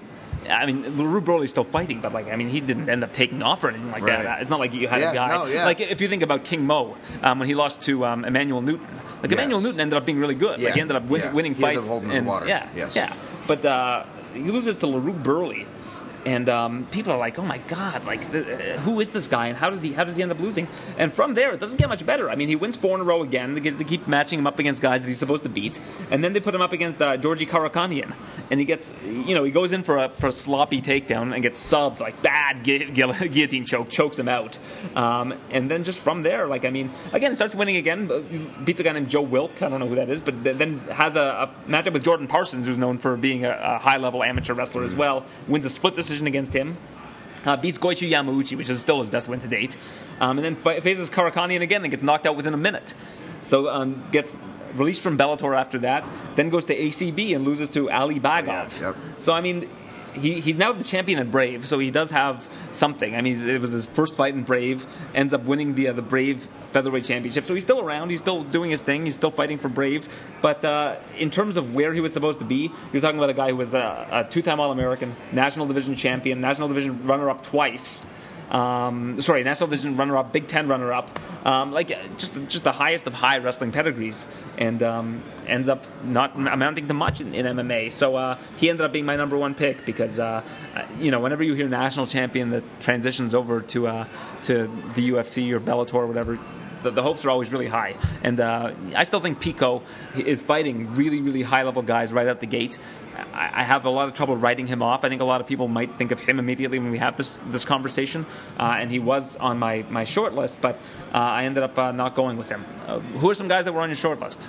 [SPEAKER 3] I mean, Larue Burley's still fighting, but like, I mean, he didn't end up taking off or anything like
[SPEAKER 1] Right.
[SPEAKER 3] that. It's not like you had
[SPEAKER 1] Yeah,
[SPEAKER 3] a guy
[SPEAKER 1] no, yeah.
[SPEAKER 3] like if you think about King Mo um, when he lost to um, Emmanuel Newton. Like
[SPEAKER 1] Yes.
[SPEAKER 3] Emmanuel Newton ended up being really good. Like
[SPEAKER 1] Yeah,
[SPEAKER 3] he ended up win- winning
[SPEAKER 1] He
[SPEAKER 3] fights. and,
[SPEAKER 1] water.
[SPEAKER 3] Yeah,
[SPEAKER 1] Yes.
[SPEAKER 3] yeah. But uh, he loses to Larue Burley, and um, people are like, "Oh my God! Like, the, uh, who is this guy? And how does he how does he end up losing?" And from there, it doesn't get much better. I mean, he wins four in a row again because they keep matching him up against guys that he's supposed to beat, and then they put him up against uh, Georgi Karakhanyan, and he gets, you know, he goes in for a for a sloppy takedown and gets subbed like bad gu- gu- guillotine choke, chokes him out, um, and then just from there, like I mean, again, starts winning again, beats a guy named Joe Wilk. I don't know who that is, but then- has a, a matchup with Jordan Parsons, who's known for being a, a high level amateur wrestler as well. Wins a split decision against him. Uh, beats Goiti Yamauchi, which is still his best win to date, um, and then fa- faces Karakhanyan again and gets knocked out within a minute. So um, gets released from Bellator after that, then goes to ACB and loses to Ali Bagov.
[SPEAKER 1] Yeah, yep.
[SPEAKER 3] So I mean, he, he's now the champion at Brave, so he does have something. I mean, it was his first fight in Brave, ends up winning the uh, the Brave featherweight championship. So he's still around, he's still doing his thing, he's still fighting for Brave. But uh, in terms of where he was supposed to be, you're talking about a guy who was a, a two-time All-American, national division champion, national division runner-up twice. Um, sorry, national division runner-up, Big Ten runner-up, um, like just just the highest of high wrestling pedigrees, and um, ends up not amounting to much in, in MMA. So uh, he ended up being my number one pick because uh, you know whenever you hear national champion that transitions over to uh, to the UFC or Bellator or whatever. The, the hopes are always really high, and uh, I still think Pico is fighting really, really high-level guys right out the gate. I, I have a lot of trouble writing him off. I think a lot of people might think of him immediately when we have this this conversation, uh, and he was on my, my short list, but uh, I ended up uh, not going with him. Uh, who are some guys that were on your short list?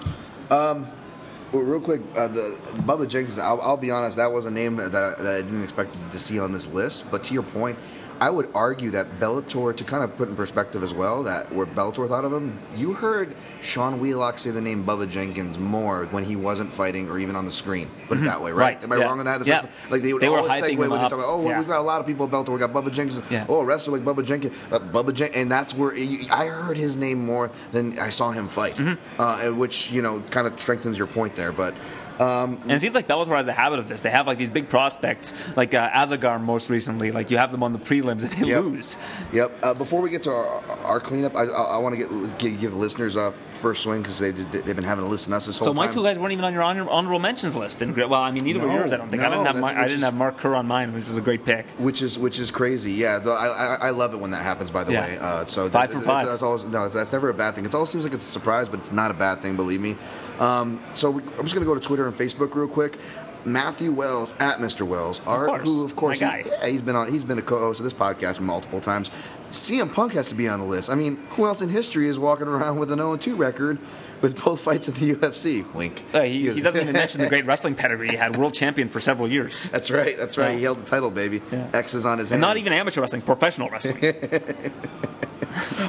[SPEAKER 1] Well, real quick, uh, the Bubba Jenkins. I'll, I'll be honest, that was a name that, that I didn't expect to see on this list. But to your point, I would argue that Bellator, to kind of put in perspective as well, that where Bellator thought of him, you heard Sean Wheelock say the name Bubba Jenkins more when he wasn't fighting or even on the screen. Put it that way, right?
[SPEAKER 3] Right,
[SPEAKER 1] Am I
[SPEAKER 3] yeah.
[SPEAKER 1] wrong on that?
[SPEAKER 3] Yeah.
[SPEAKER 1] like they would
[SPEAKER 3] They
[SPEAKER 1] always segue when they talk about, oh,
[SPEAKER 3] Yeah.
[SPEAKER 1] we've got a lot of people at Bellator. We got Bubba Jenkins.
[SPEAKER 3] Yeah.
[SPEAKER 1] Oh, a wrestler like Bubba Jenkins. Uh, Bubba Jen- and that's where I heard his name more than I saw him fight,
[SPEAKER 3] Mm-hmm.
[SPEAKER 1] uh, which you know kind of strengthens your point there. But
[SPEAKER 3] And it seems like Bellator has a habit of this. They have like these big prospects, like uh, Azagar most recently. Like you have them on the prelims and they
[SPEAKER 1] Yep.
[SPEAKER 3] lose.
[SPEAKER 1] Yep. Uh, before we get to our, our cleanup, I, I, I want to get give, listeners a first swing because they they've been having to listen to us this whole time.
[SPEAKER 3] So my
[SPEAKER 1] time.
[SPEAKER 3] two guys weren't even on your honor, honorable mentions list. And well, I mean, neither were yours. I don't think. I didn't have.
[SPEAKER 1] that's-
[SPEAKER 3] My, I didn't
[SPEAKER 1] is-
[SPEAKER 3] have Mark Kerr on mine, which was a great pick.
[SPEAKER 1] which is which is crazy. Yeah, the, I, I I love it when that happens. By the
[SPEAKER 3] Yeah.
[SPEAKER 1] way, uh, so
[SPEAKER 3] Five
[SPEAKER 1] that-
[SPEAKER 3] for
[SPEAKER 1] that's,
[SPEAKER 3] five.
[SPEAKER 1] That's always no, that's never a bad thing. It always seems like it's a surprise, but it's not a bad thing. Believe me. Um, so we, I'm just gonna go to Twitter and Facebook real quick. Matthew Wells at Mr. Wells, Art,
[SPEAKER 3] course.
[SPEAKER 1] who of course
[SPEAKER 3] My
[SPEAKER 1] he-
[SPEAKER 3] guy.
[SPEAKER 1] yeah, he's been on. He's been a co-host of this podcast multiple times. CM Punk has to be on the list. I mean, who else in history is walking around with an 0-2 record with both fights at the UFC? Wink.
[SPEAKER 3] Uh, he, he doesn't even mention the great wrestling pedigree he had, world champion for several years,
[SPEAKER 1] That's right. That's right.
[SPEAKER 3] Yeah.
[SPEAKER 1] He held the title, baby.
[SPEAKER 3] Yeah.
[SPEAKER 1] X is on his
[SPEAKER 3] and
[SPEAKER 1] hands.
[SPEAKER 3] not even amateur wrestling, professional wrestling.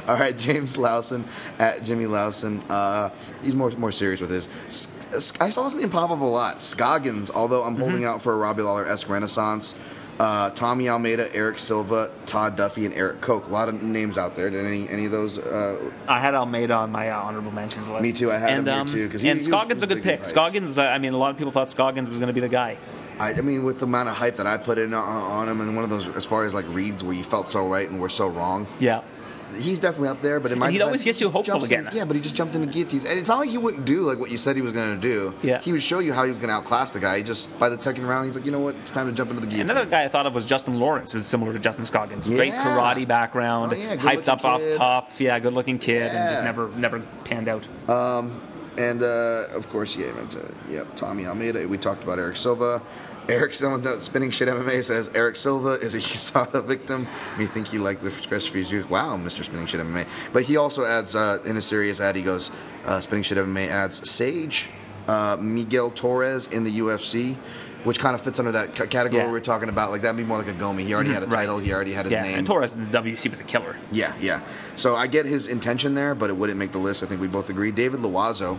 [SPEAKER 1] All right, James Lawson at Jimmy Lawson. Uh, he's more more serious with his. I saw this name pop up a lot. Scoggins, although I'm
[SPEAKER 3] Mm-hmm.
[SPEAKER 1] holding out for a Robbie Lawler esque renaissance. Uh, Tommy Almeida, Erick Silva, Todd Duffy, and Erik Koch. A lot of names out there. Did any any of those? Uh,
[SPEAKER 3] I had Almeida on my uh, honorable mentions list.
[SPEAKER 1] Me too, I had
[SPEAKER 3] and,
[SPEAKER 1] him here too, 'cause he-
[SPEAKER 3] and Scoggins
[SPEAKER 1] was
[SPEAKER 3] a good pick.
[SPEAKER 1] fights.
[SPEAKER 3] Scoggins, uh, I mean, a lot of people thought Scoggins was going to be the guy.
[SPEAKER 1] I, I mean, with the amount of hype that I put in on, on him, and one of those as far as like reads where you felt so right and were so wrong.
[SPEAKER 3] Yeah.
[SPEAKER 1] He's definitely up there, but in my
[SPEAKER 3] he'd always get you hopeful
[SPEAKER 1] jumps in-
[SPEAKER 3] again.
[SPEAKER 1] yeah, but he just jumped into guillotines, and it's not like he wouldn't do like what you said he was going to do.
[SPEAKER 3] Yeah.
[SPEAKER 1] he would show you how he was going to outclass the guy. He just by the second round, he's like, you know what, it's time to jump into the guillotine.
[SPEAKER 3] Another guy I thought of was Justin Lawrence, who's similar to Justin Scoggins. Great karate background,
[SPEAKER 1] Oh, yeah,
[SPEAKER 3] hyped up
[SPEAKER 1] good-looking
[SPEAKER 3] off
[SPEAKER 1] kid.
[SPEAKER 3] tough, yeah, good looking kid, and just never never panned out.
[SPEAKER 1] And uh, of course, yeah, yeah, Tommy Almeida. We talked about Erick Silva. Erick Silva, spinning shit MMA says Erick Silva is a USADA victim. Me think he liked the fresh juice. Wow, Mr. Spinning Shit MMA. But he also adds uh, in a serious ad. He goes, uh, Spinning Shit MMA adds Sage, uh, Miguel Torres in the UFC. Which kind of fits under that c- category
[SPEAKER 3] Yeah.
[SPEAKER 1] we were talking about. Like that'd be more like a Gomi. He already had a
[SPEAKER 3] Right.
[SPEAKER 1] title. He already had his
[SPEAKER 3] yeah,
[SPEAKER 1] name.
[SPEAKER 3] and Torres in the WC was a killer.
[SPEAKER 1] Yeah, yeah. So I get his intention there, but it wouldn't make the list. I think we both agree. David Loiseau,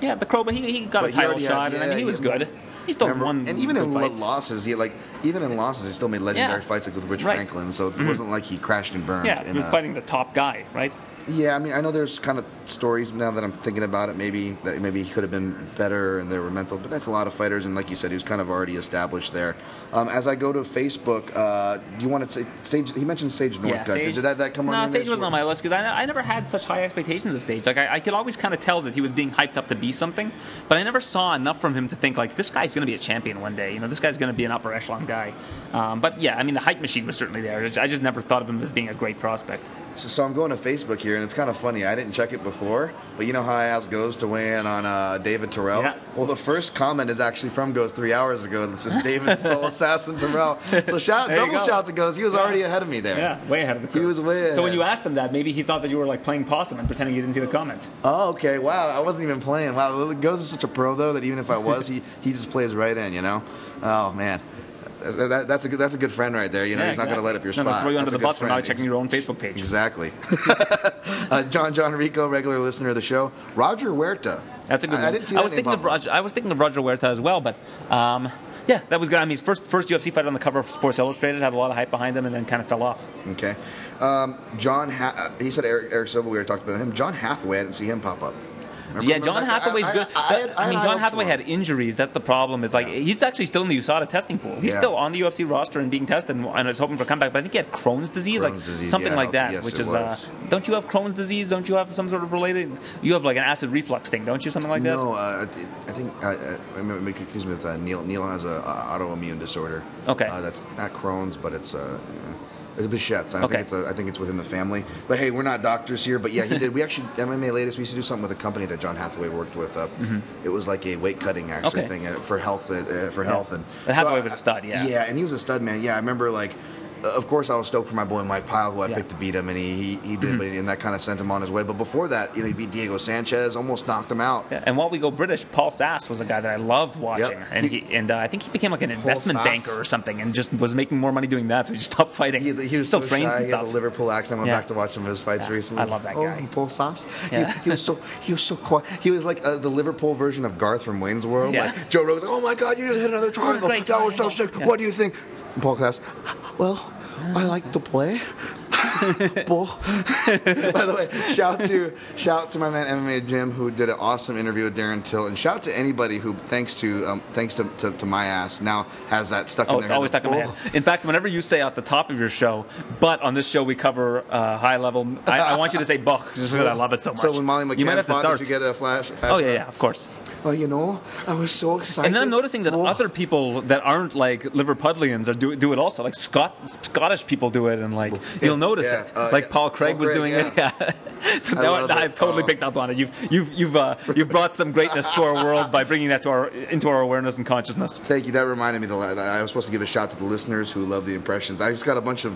[SPEAKER 3] Yeah, the Crow, but he, he got
[SPEAKER 1] But
[SPEAKER 3] a title
[SPEAKER 1] already had-
[SPEAKER 3] shot, and I mean, he- was good. He still
[SPEAKER 1] remember?
[SPEAKER 3] won.
[SPEAKER 1] and even in
[SPEAKER 3] fights.
[SPEAKER 1] losses, he like even in losses, he still made legendary
[SPEAKER 3] Yeah.
[SPEAKER 1] fights like with Rich
[SPEAKER 3] Right.
[SPEAKER 1] Franklin. So it mm-hmm. wasn't like he crashed and burned.
[SPEAKER 3] Yeah, he was
[SPEAKER 1] a-
[SPEAKER 3] fighting the top guy, right?
[SPEAKER 1] Yeah, I mean, I know there's kind of stories now that I'm thinking about it. Maybe that maybe he could have been better and they were mental, but that's a lot of fighters. And like you said, he was kind of already established there. Um, as I go to Facebook, uh, you want to say Sage? He mentioned Sage Northcutt.
[SPEAKER 3] Sage-
[SPEAKER 1] Did that, that come on?
[SPEAKER 3] No, Sage wasn't on my list because I, I never had such high expectations of Sage. Like I, I could always kind of tell that he was being hyped up to be something, but I never saw enough from him to think like this guy's going to be a champion one day. You know, this guy's going to be an upper echelon guy. Um, but yeah, I mean, the hype machine was certainly there. I just never thought of him as being a great prospect.
[SPEAKER 1] So, so I'm going to Facebook here, and it's kind of funny. I didn't check it before, but you know how I asked Goes to weigh in on uh, David Terrell?
[SPEAKER 3] Yeah.
[SPEAKER 1] Well, the first comment is actually from Goes three hours ago that says David Soul Assassin Terrell. So shout,
[SPEAKER 3] There
[SPEAKER 1] double shout to Goes. He was
[SPEAKER 3] Yeah.
[SPEAKER 1] already ahead of me there.
[SPEAKER 3] Yeah, way ahead of the
[SPEAKER 1] He was way ahead.
[SPEAKER 3] So when you asked him that, maybe he thought that you were like playing possum and pretending you didn't see the comment.
[SPEAKER 1] Oh, okay. Wow, I wasn't even playing. Wow, Goes is such a pro though that even if I was, he he just plays right in. You know? Oh man. That, that- that's a good. That's a good friend right there. You know,
[SPEAKER 3] Yeah,
[SPEAKER 1] he's not going to let up your spot.
[SPEAKER 3] no, throw you under
[SPEAKER 1] That's
[SPEAKER 3] the bus for not checking your own Facebook page.
[SPEAKER 1] Exactly. uh, John John Rico, regular listener of the show. Roger Huerta.
[SPEAKER 3] That's a good
[SPEAKER 1] I,
[SPEAKER 3] one.
[SPEAKER 1] I didn't see
[SPEAKER 3] I was thinking of. Roger. I was thinking of Roger Huerta as well, but um, yeah, that was good. I mean, his first first UFC fight on the cover of Sports Illustrated had a lot of hype behind him, and then kind of fell off.
[SPEAKER 1] Okay. Um, John, ha- uh, he said Erick, Erick Silva. We were talking about him. John Hathaway. I didn't see him pop up. Remember-
[SPEAKER 3] yeah, John? Hathaway's
[SPEAKER 1] I-
[SPEAKER 3] good.
[SPEAKER 1] I, I, had-
[SPEAKER 3] I mean, John Hathaway had injuries. That's the problem. Is like
[SPEAKER 1] Yeah.
[SPEAKER 3] he's actually still in the USADA testing pool. He's
[SPEAKER 1] Yeah.
[SPEAKER 3] still on the UFC roster and being tested, and, is hoping for a comeback. But I think he had Crohn's disease, like
[SPEAKER 1] disease,
[SPEAKER 3] something
[SPEAKER 1] yeah.
[SPEAKER 3] like that.
[SPEAKER 1] Yes,
[SPEAKER 3] which is uh, don't you have Crohn's disease? Don't you have some sort of related? You have like an acid reflux thing, don't you? Something like that.
[SPEAKER 1] No, uh, I think I remember confused me with uh, Neil. Neil has a uh, autoimmune disorder.
[SPEAKER 3] Okay.
[SPEAKER 1] uh, that's not Crohn's, but it's uh, it's Behçet's. I
[SPEAKER 3] Okay.
[SPEAKER 1] think it's a, I think it's within the family. But hey, we're not doctors here. But yeah, he did. We actually MMA latest. We used to do something with a company that John Hathaway worked with. Uh, It was like a weight cutting actually
[SPEAKER 3] Okay.
[SPEAKER 1] thing uh, for health uh, for health and
[SPEAKER 3] But Hathaway
[SPEAKER 1] I-
[SPEAKER 3] was a stud, yeah.
[SPEAKER 1] Yeah, and he was a stud man. Yeah, I remember like. Of course, I was stoked for my boy Mike Pyle, who I
[SPEAKER 3] Yeah. Mm-hmm.
[SPEAKER 1] picked to beat him, and he, he, he did, but and that kind of sent him on his way. But before that, you know, he beat Diego Sanchez, almost knocked him out.
[SPEAKER 3] Yeah, and while we go British, Paul Sass was a guy that I loved watching,
[SPEAKER 1] Yep.
[SPEAKER 3] and
[SPEAKER 1] He-
[SPEAKER 3] he, and uh, I think he became like an investment
[SPEAKER 1] Sass.
[SPEAKER 3] banker or something, and just was making more money doing that, so he just stopped fighting.
[SPEAKER 1] He, he was
[SPEAKER 3] still
[SPEAKER 1] so
[SPEAKER 3] trains
[SPEAKER 1] shy.
[SPEAKER 3] and
[SPEAKER 1] He had a Liverpool accent. I went
[SPEAKER 3] Yeah.
[SPEAKER 1] back to watch some of his fights recently.
[SPEAKER 3] I love that
[SPEAKER 1] oh,
[SPEAKER 3] guy.
[SPEAKER 1] Paul Sauce.
[SPEAKER 3] Yeah.
[SPEAKER 1] He, was so he was so quiet. He was like uh, the Liverpool version of Garth from Wayne's World. Like Joe Rogan's like, "Oh my God, you just hit another triangle. that was so sick. What do you think?" Paul Cass, well. I like to play. Bull. By the way, shout to shout to my man MMA Jim who did an awesome interview with Darren Till, and shout to anybody who, thanks to um, thanks to, to, to my ass, now has that stuck in
[SPEAKER 3] Oh,
[SPEAKER 1] their
[SPEAKER 3] it's
[SPEAKER 1] head.
[SPEAKER 3] always stuck in my head. In fact, whenever you say off the top of your show, but on this show we cover uh, high level, I, I want you to say Buck just because I love it so much.
[SPEAKER 1] So when Molly McCann
[SPEAKER 3] you might have to start.
[SPEAKER 1] you get a flash?
[SPEAKER 3] oh yeah, yeah, of course.
[SPEAKER 1] Well, you know, I was so excited.
[SPEAKER 3] And then I'm noticing that
[SPEAKER 1] Oh.
[SPEAKER 3] other people that aren't like Liverpudlians are do, do it also. Like Scot- Scottish people do it, and like you'll notice
[SPEAKER 1] yeah,
[SPEAKER 3] it.
[SPEAKER 1] uh,
[SPEAKER 3] like
[SPEAKER 1] yeah.
[SPEAKER 3] Paul Craig
[SPEAKER 1] Paul
[SPEAKER 3] was
[SPEAKER 1] Craig,
[SPEAKER 3] doing
[SPEAKER 1] yeah.
[SPEAKER 3] it. Yeah. so
[SPEAKER 1] I
[SPEAKER 3] now I've
[SPEAKER 1] it.
[SPEAKER 3] totally
[SPEAKER 1] Oh.
[SPEAKER 3] picked up on it. You've you've you've uh, you've brought some greatness to our world by bringing that to our into our awareness and consciousness.
[SPEAKER 1] Thank you. That reminded me. The I was supposed to give a shout to the listeners who love the impressions. I just got a bunch of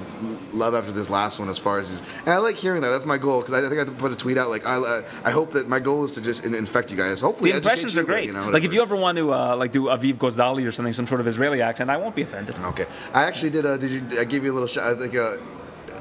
[SPEAKER 1] love after this last one, as far as, these and I like hearing that. That's my goal because I think I have to put a tweet out. Like I, uh, I hope that my goal is to just infect you guys. Hopefully,
[SPEAKER 3] The impressions are great.
[SPEAKER 1] You know,
[SPEAKER 3] like if you ever want to uh, like do Aviv Gozali or something, some sort of Israeli accent, I won't be offended.
[SPEAKER 1] Okay. I actually did. Uh, did you? I gave you a little. Sh- I think uh,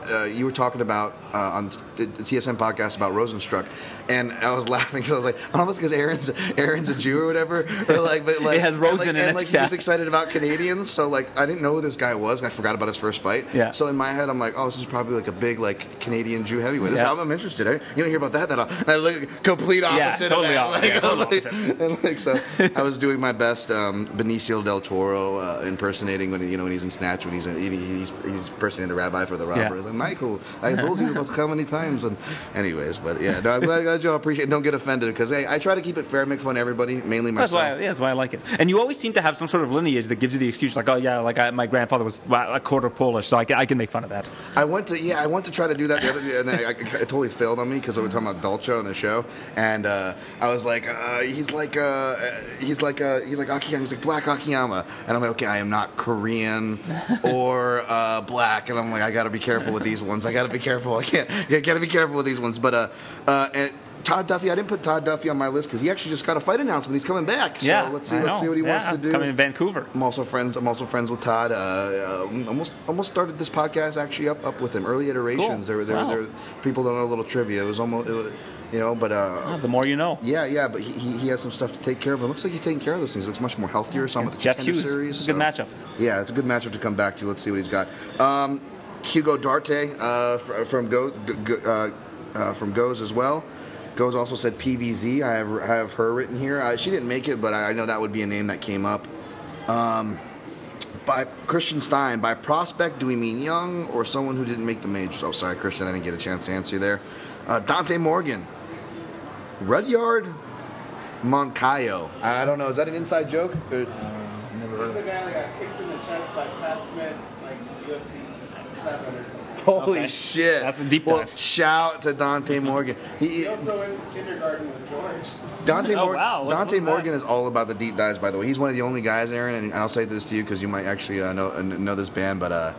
[SPEAKER 1] uh, you were talking about uh, on the TSN podcast about Rozenstruik, and I was laughing because I was like, I don't know because Aaron's Aaron's a Jew or whatever, or like, but like
[SPEAKER 3] It has
[SPEAKER 1] and,
[SPEAKER 3] Rosen
[SPEAKER 1] like,
[SPEAKER 3] in
[SPEAKER 1] and like he
[SPEAKER 3] yeah.
[SPEAKER 1] was excited about Canadians, so like I didn't know who this guy was, and I forgot about his first fight.
[SPEAKER 3] Yeah.
[SPEAKER 1] So in my head, I'm like, oh, this is probably like a big like Canadian Jew heavyweight. This
[SPEAKER 3] Yeah.
[SPEAKER 1] is how I'm interested. I, you don't hear about that that often. And I look complete opposite.
[SPEAKER 3] totally
[SPEAKER 1] of that.
[SPEAKER 3] opposite. Yeah,
[SPEAKER 1] Like, I was
[SPEAKER 3] totally
[SPEAKER 1] like- and like so, I was doing my best um, Benicio del Toro uh, impersonating when you know when he's in Snatch when he's in, he- he's he's impersonating the rabbi for the robbers. Yeah. Like Michael, I told you about how many times? And anyways, but yeah, no, I'm glad, glad y'all appreciate. Don't get offended because hey, I try to keep it fair, make fun of everybody, mainly myself.
[SPEAKER 3] That's why, yeah, that's why I like it. And you always seem to have some sort of lineage that gives you the excuse, like, oh yeah, like I, my grandfather was a quarter Polish, so I can, I can make fun of that.
[SPEAKER 1] I went to yeah, I went to try to do that the other day, and I, I, it totally failed on me because we were talking about Dolce on the show, and uh, I was like, uh, he's like, uh, he's like, uh, he's like Akiyama, he's like Black Akiyama, and I'm like, okay, I am not Korean or uh, black, and I'm like, I got to be careful with these ones. I got to be careful. Can't. I got to be careful with these ones. But uh, uh, and Todd Duffy, I didn't put Todd Duffy on my list because he actually just got a fight announcement. He's coming back. So
[SPEAKER 3] yeah,
[SPEAKER 1] let's see.
[SPEAKER 3] I
[SPEAKER 1] Let's
[SPEAKER 3] know.
[SPEAKER 1] see what he wants to do.
[SPEAKER 3] Coming in Vancouver.
[SPEAKER 1] I'm also friends. I'm also friends with Todd. Uh, uh, almost almost started this podcast actually up up with him. Early iterations.
[SPEAKER 3] Cool.
[SPEAKER 1] There were there,
[SPEAKER 3] Wow.
[SPEAKER 1] there people don't know a little trivia. It was almost, it was, you know, but uh,
[SPEAKER 3] Oh, the more you know.
[SPEAKER 1] yeah, yeah. But he, he he has some stuff to take care of. It looks like he's taking care of those things. It looks much more healthier. So I'm with the
[SPEAKER 3] Jeff Hughes.
[SPEAKER 1] series.
[SPEAKER 3] It's a good
[SPEAKER 1] so-
[SPEAKER 3] matchup.
[SPEAKER 1] Yeah, it's a good matchup to come back to. Let's see what he's got. Um, Hugo Darte uh, from Go, G- G- uh, uh, from Goes as well. Goes also said PVZ. I have, I have her written here. Uh, she didn't make it, but I, I know that would be a name that came up. Um, by Christian Stein, by prospect, do we mean young or someone who didn't make the majors? Oh, sorry, Christian, I didn't get a chance to answer you there. Uh, Dante Morgan, Rudyard Moncayo. I don't know. Is that an inside joke? Or-
[SPEAKER 4] He's the guy that got kicked in the chest by Pat Smith, like UFC 7 or something.
[SPEAKER 1] Holy
[SPEAKER 3] Okay.
[SPEAKER 1] shit!
[SPEAKER 3] That's a deep
[SPEAKER 1] Well,
[SPEAKER 3] dive.
[SPEAKER 1] shout to Dante Morgan. He,
[SPEAKER 4] He also went to kindergarten with George.
[SPEAKER 1] Dante,
[SPEAKER 3] Oh,
[SPEAKER 1] Mor-
[SPEAKER 3] wow. What-
[SPEAKER 1] Dante
[SPEAKER 3] what was
[SPEAKER 1] Morgan
[SPEAKER 3] that?
[SPEAKER 1] is all about the deep dives. By the way, he's one of the only guys, Aaron, and I'll say this to you because you might actually uh, know uh, know this band, but uh,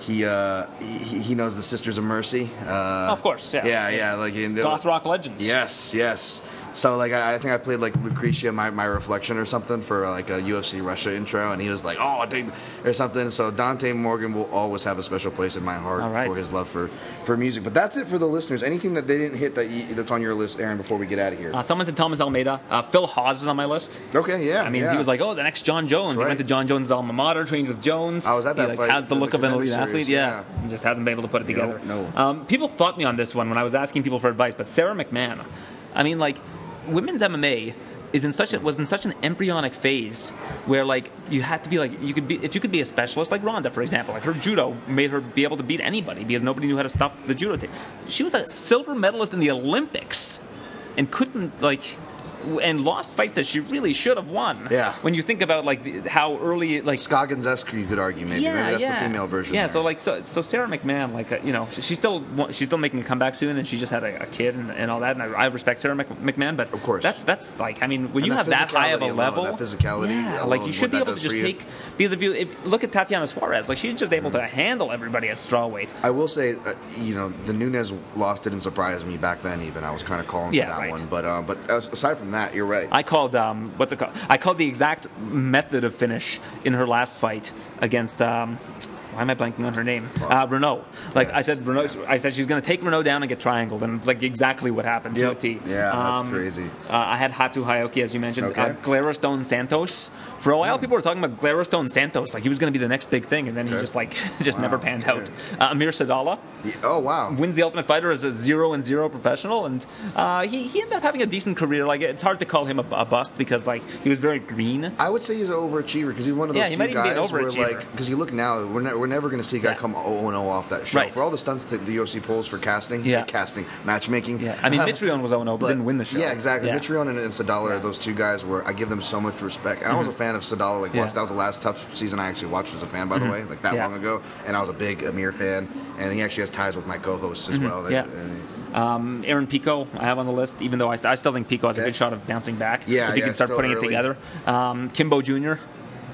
[SPEAKER 1] he, uh, he he knows the Sisters of Mercy. Uh,
[SPEAKER 3] Of course, yeah.
[SPEAKER 1] yeah, yeah, like in
[SPEAKER 3] Goth rock legends.
[SPEAKER 1] Yes, yes. So like I, I think I played like Lucretia, my, my reflection or something for like a UFC Russia intro, and he was like, oh, dude, or something. So Dante Morgan will always have a special place in my heart
[SPEAKER 3] right.
[SPEAKER 1] for his love for, for music. But that's it for the listeners. Anything that they didn't hit that you, that's on your list, Aaron, before we get out of here?
[SPEAKER 3] Uh, someone said Thomas Almeida. Uh, Phil Hawes is on my list.
[SPEAKER 1] okay, yeah.
[SPEAKER 3] I mean,
[SPEAKER 1] yeah.
[SPEAKER 3] he was like, "Oh, the next Jon Jones." He
[SPEAKER 1] right.
[SPEAKER 3] went to Jon Jones' alma mater, trained with Jones.
[SPEAKER 1] I was at
[SPEAKER 3] he,
[SPEAKER 1] that
[SPEAKER 3] like,
[SPEAKER 1] fight,
[SPEAKER 3] Has the
[SPEAKER 1] the
[SPEAKER 3] look of an elite athlete. Yeah.
[SPEAKER 1] yeah.
[SPEAKER 3] he just hasn't been able to put it together.
[SPEAKER 1] no.
[SPEAKER 3] Um, people fought me on this one when I was asking people for advice, but Sarah McMann. I mean, like, women's MMA is in such a, was in such an embryonic phase where like you had to be like you could be if you could be a specialist like Ronda for example like her judo made her be able to beat anybody because nobody knew how to stop the judo. thing. she was a silver medalist in the Olympics and couldn't like and lost fights that she really should have won.
[SPEAKER 1] Yeah.
[SPEAKER 3] When you think about like the, how early like
[SPEAKER 1] Scoggins esque, you could argue maybe. maybe that's the female version.
[SPEAKER 3] yeah,
[SPEAKER 1] there.
[SPEAKER 3] so like so, so Sarah McMann, like uh, you know, she- she's still she's still making a comeback soon, and she just had a, a kid and, and all that, and I, I respect Sarah Mc, McMann, but
[SPEAKER 1] Of course.
[SPEAKER 3] that's that's like I mean, when
[SPEAKER 1] And
[SPEAKER 3] you
[SPEAKER 1] that
[SPEAKER 3] have that high of a
[SPEAKER 1] alone,
[SPEAKER 3] level,
[SPEAKER 1] that physicality
[SPEAKER 3] yeah,
[SPEAKER 1] alone,
[SPEAKER 3] like you should be able to just
[SPEAKER 1] for you.
[SPEAKER 3] take because if you if, look at Tatiana Suarez, like she's just able to handle everybody at strawweight.
[SPEAKER 1] I will say, uh, you know, the Nunez loss didn't surprise me back then. Even I was kind of calling
[SPEAKER 3] Yeah,
[SPEAKER 1] for that
[SPEAKER 3] right.
[SPEAKER 1] one, but uh, but as- aside from that, you're right.
[SPEAKER 3] I called um, what's it called? I called the exact method of finish in her last fight against. Um, why am I blanking on her name? Uh, Reneau. Like I said, Reneau. I said she's going to take Reneau down and get triangled, and it's like exactly what happened
[SPEAKER 1] Yep.
[SPEAKER 3] to a T.
[SPEAKER 1] Yeah, that's
[SPEAKER 3] Um,
[SPEAKER 1] crazy.
[SPEAKER 3] Uh, I had Hatsu Hioki, as you mentioned.
[SPEAKER 1] Okay.
[SPEAKER 3] Uh, Gleristone Santos. For a while, people were talking about Gleristone Santos, like he was going to be the next big thing, and then he just like just
[SPEAKER 1] Wow.
[SPEAKER 3] never panned out. Uh, Amir Sadollah
[SPEAKER 1] Yeah, oh wow.
[SPEAKER 3] wins the Ultimate Fighter as a zero and zero professional, and uh, he, he ended up having a decent career. Like it's hard to call him a, a bust because like he was very green.
[SPEAKER 1] I would say he's an overachiever because he's one of those
[SPEAKER 3] Yeah, he
[SPEAKER 1] few
[SPEAKER 3] might even be an
[SPEAKER 1] guys where,
[SPEAKER 3] overachiever.
[SPEAKER 1] like, because you look now, we're, ne- we're never going to see a guy
[SPEAKER 3] Yeah.
[SPEAKER 1] come 0 0 off that show.
[SPEAKER 3] Right.
[SPEAKER 1] For all the stunts that the UFC pulls for casting,
[SPEAKER 3] Yeah.
[SPEAKER 1] casting, matchmaking.
[SPEAKER 3] Yeah, I mean Mitrione was 0 but, didn't win the show.
[SPEAKER 1] Yeah, exactly.
[SPEAKER 3] Yeah.
[SPEAKER 1] Mitrione and, and Sadollah are those two guys where I give them so much respect. And I was a fan of Sadollah. Like,
[SPEAKER 3] Mm-hmm.
[SPEAKER 1] That was the last tough season I actually watched as a fan, by the way, like that
[SPEAKER 3] Mm-hmm.
[SPEAKER 1] Long ago. And I was a big Amir fan. And he actually has ties with my co-hosts as well.
[SPEAKER 3] Mm-hmm. Yeah.
[SPEAKER 1] And-
[SPEAKER 3] Um, Aaron Pico, I have on the list, even though I, I still think Pico has a good shot of bouncing back.
[SPEAKER 1] Yeah,
[SPEAKER 3] if he
[SPEAKER 1] yeah,
[SPEAKER 3] can start putting
[SPEAKER 1] early.
[SPEAKER 3] it together. Um, Kimbo Jr.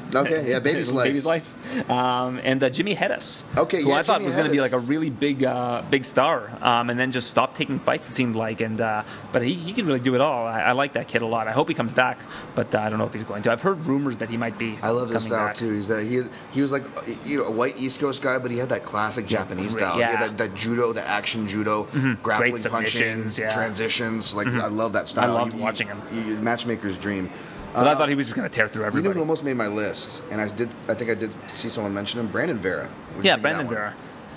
[SPEAKER 1] okay, yeah, baby slice.
[SPEAKER 3] Baby Slice. Um, and uh, Jimmy Hettes.
[SPEAKER 1] Okay,
[SPEAKER 3] who
[SPEAKER 1] yeah,
[SPEAKER 3] I thought
[SPEAKER 1] Jimmy
[SPEAKER 3] was going to be like a really big, uh, big star, um, and then just stopped taking fights. It seemed like, and uh, but he, he can really do it all. I, I like that kid a lot. I hope he comes back, but uh, I don't know if he's going to. I've heard rumors that he might be.
[SPEAKER 1] I love his style
[SPEAKER 3] back.
[SPEAKER 1] too. He's that he he was like you know a white East Coast guy, but he had that classic Japanese
[SPEAKER 3] great,
[SPEAKER 1] style.
[SPEAKER 3] yeah.
[SPEAKER 1] That, that judo, the action judo, grappling,
[SPEAKER 3] Great
[SPEAKER 1] punching,
[SPEAKER 3] yeah.
[SPEAKER 1] transitions. Like I love that style.
[SPEAKER 3] I loved
[SPEAKER 1] You-
[SPEAKER 3] watching him.
[SPEAKER 1] you- matchmaker's dream.
[SPEAKER 3] But
[SPEAKER 1] Uh,
[SPEAKER 3] I thought he was just going to tear through
[SPEAKER 1] you know
[SPEAKER 3] everybody.
[SPEAKER 1] who almost made my list, and I did. I think I did see someone mention him. Brandon Vera. What do you
[SPEAKER 3] yeah, Brandon? Vera.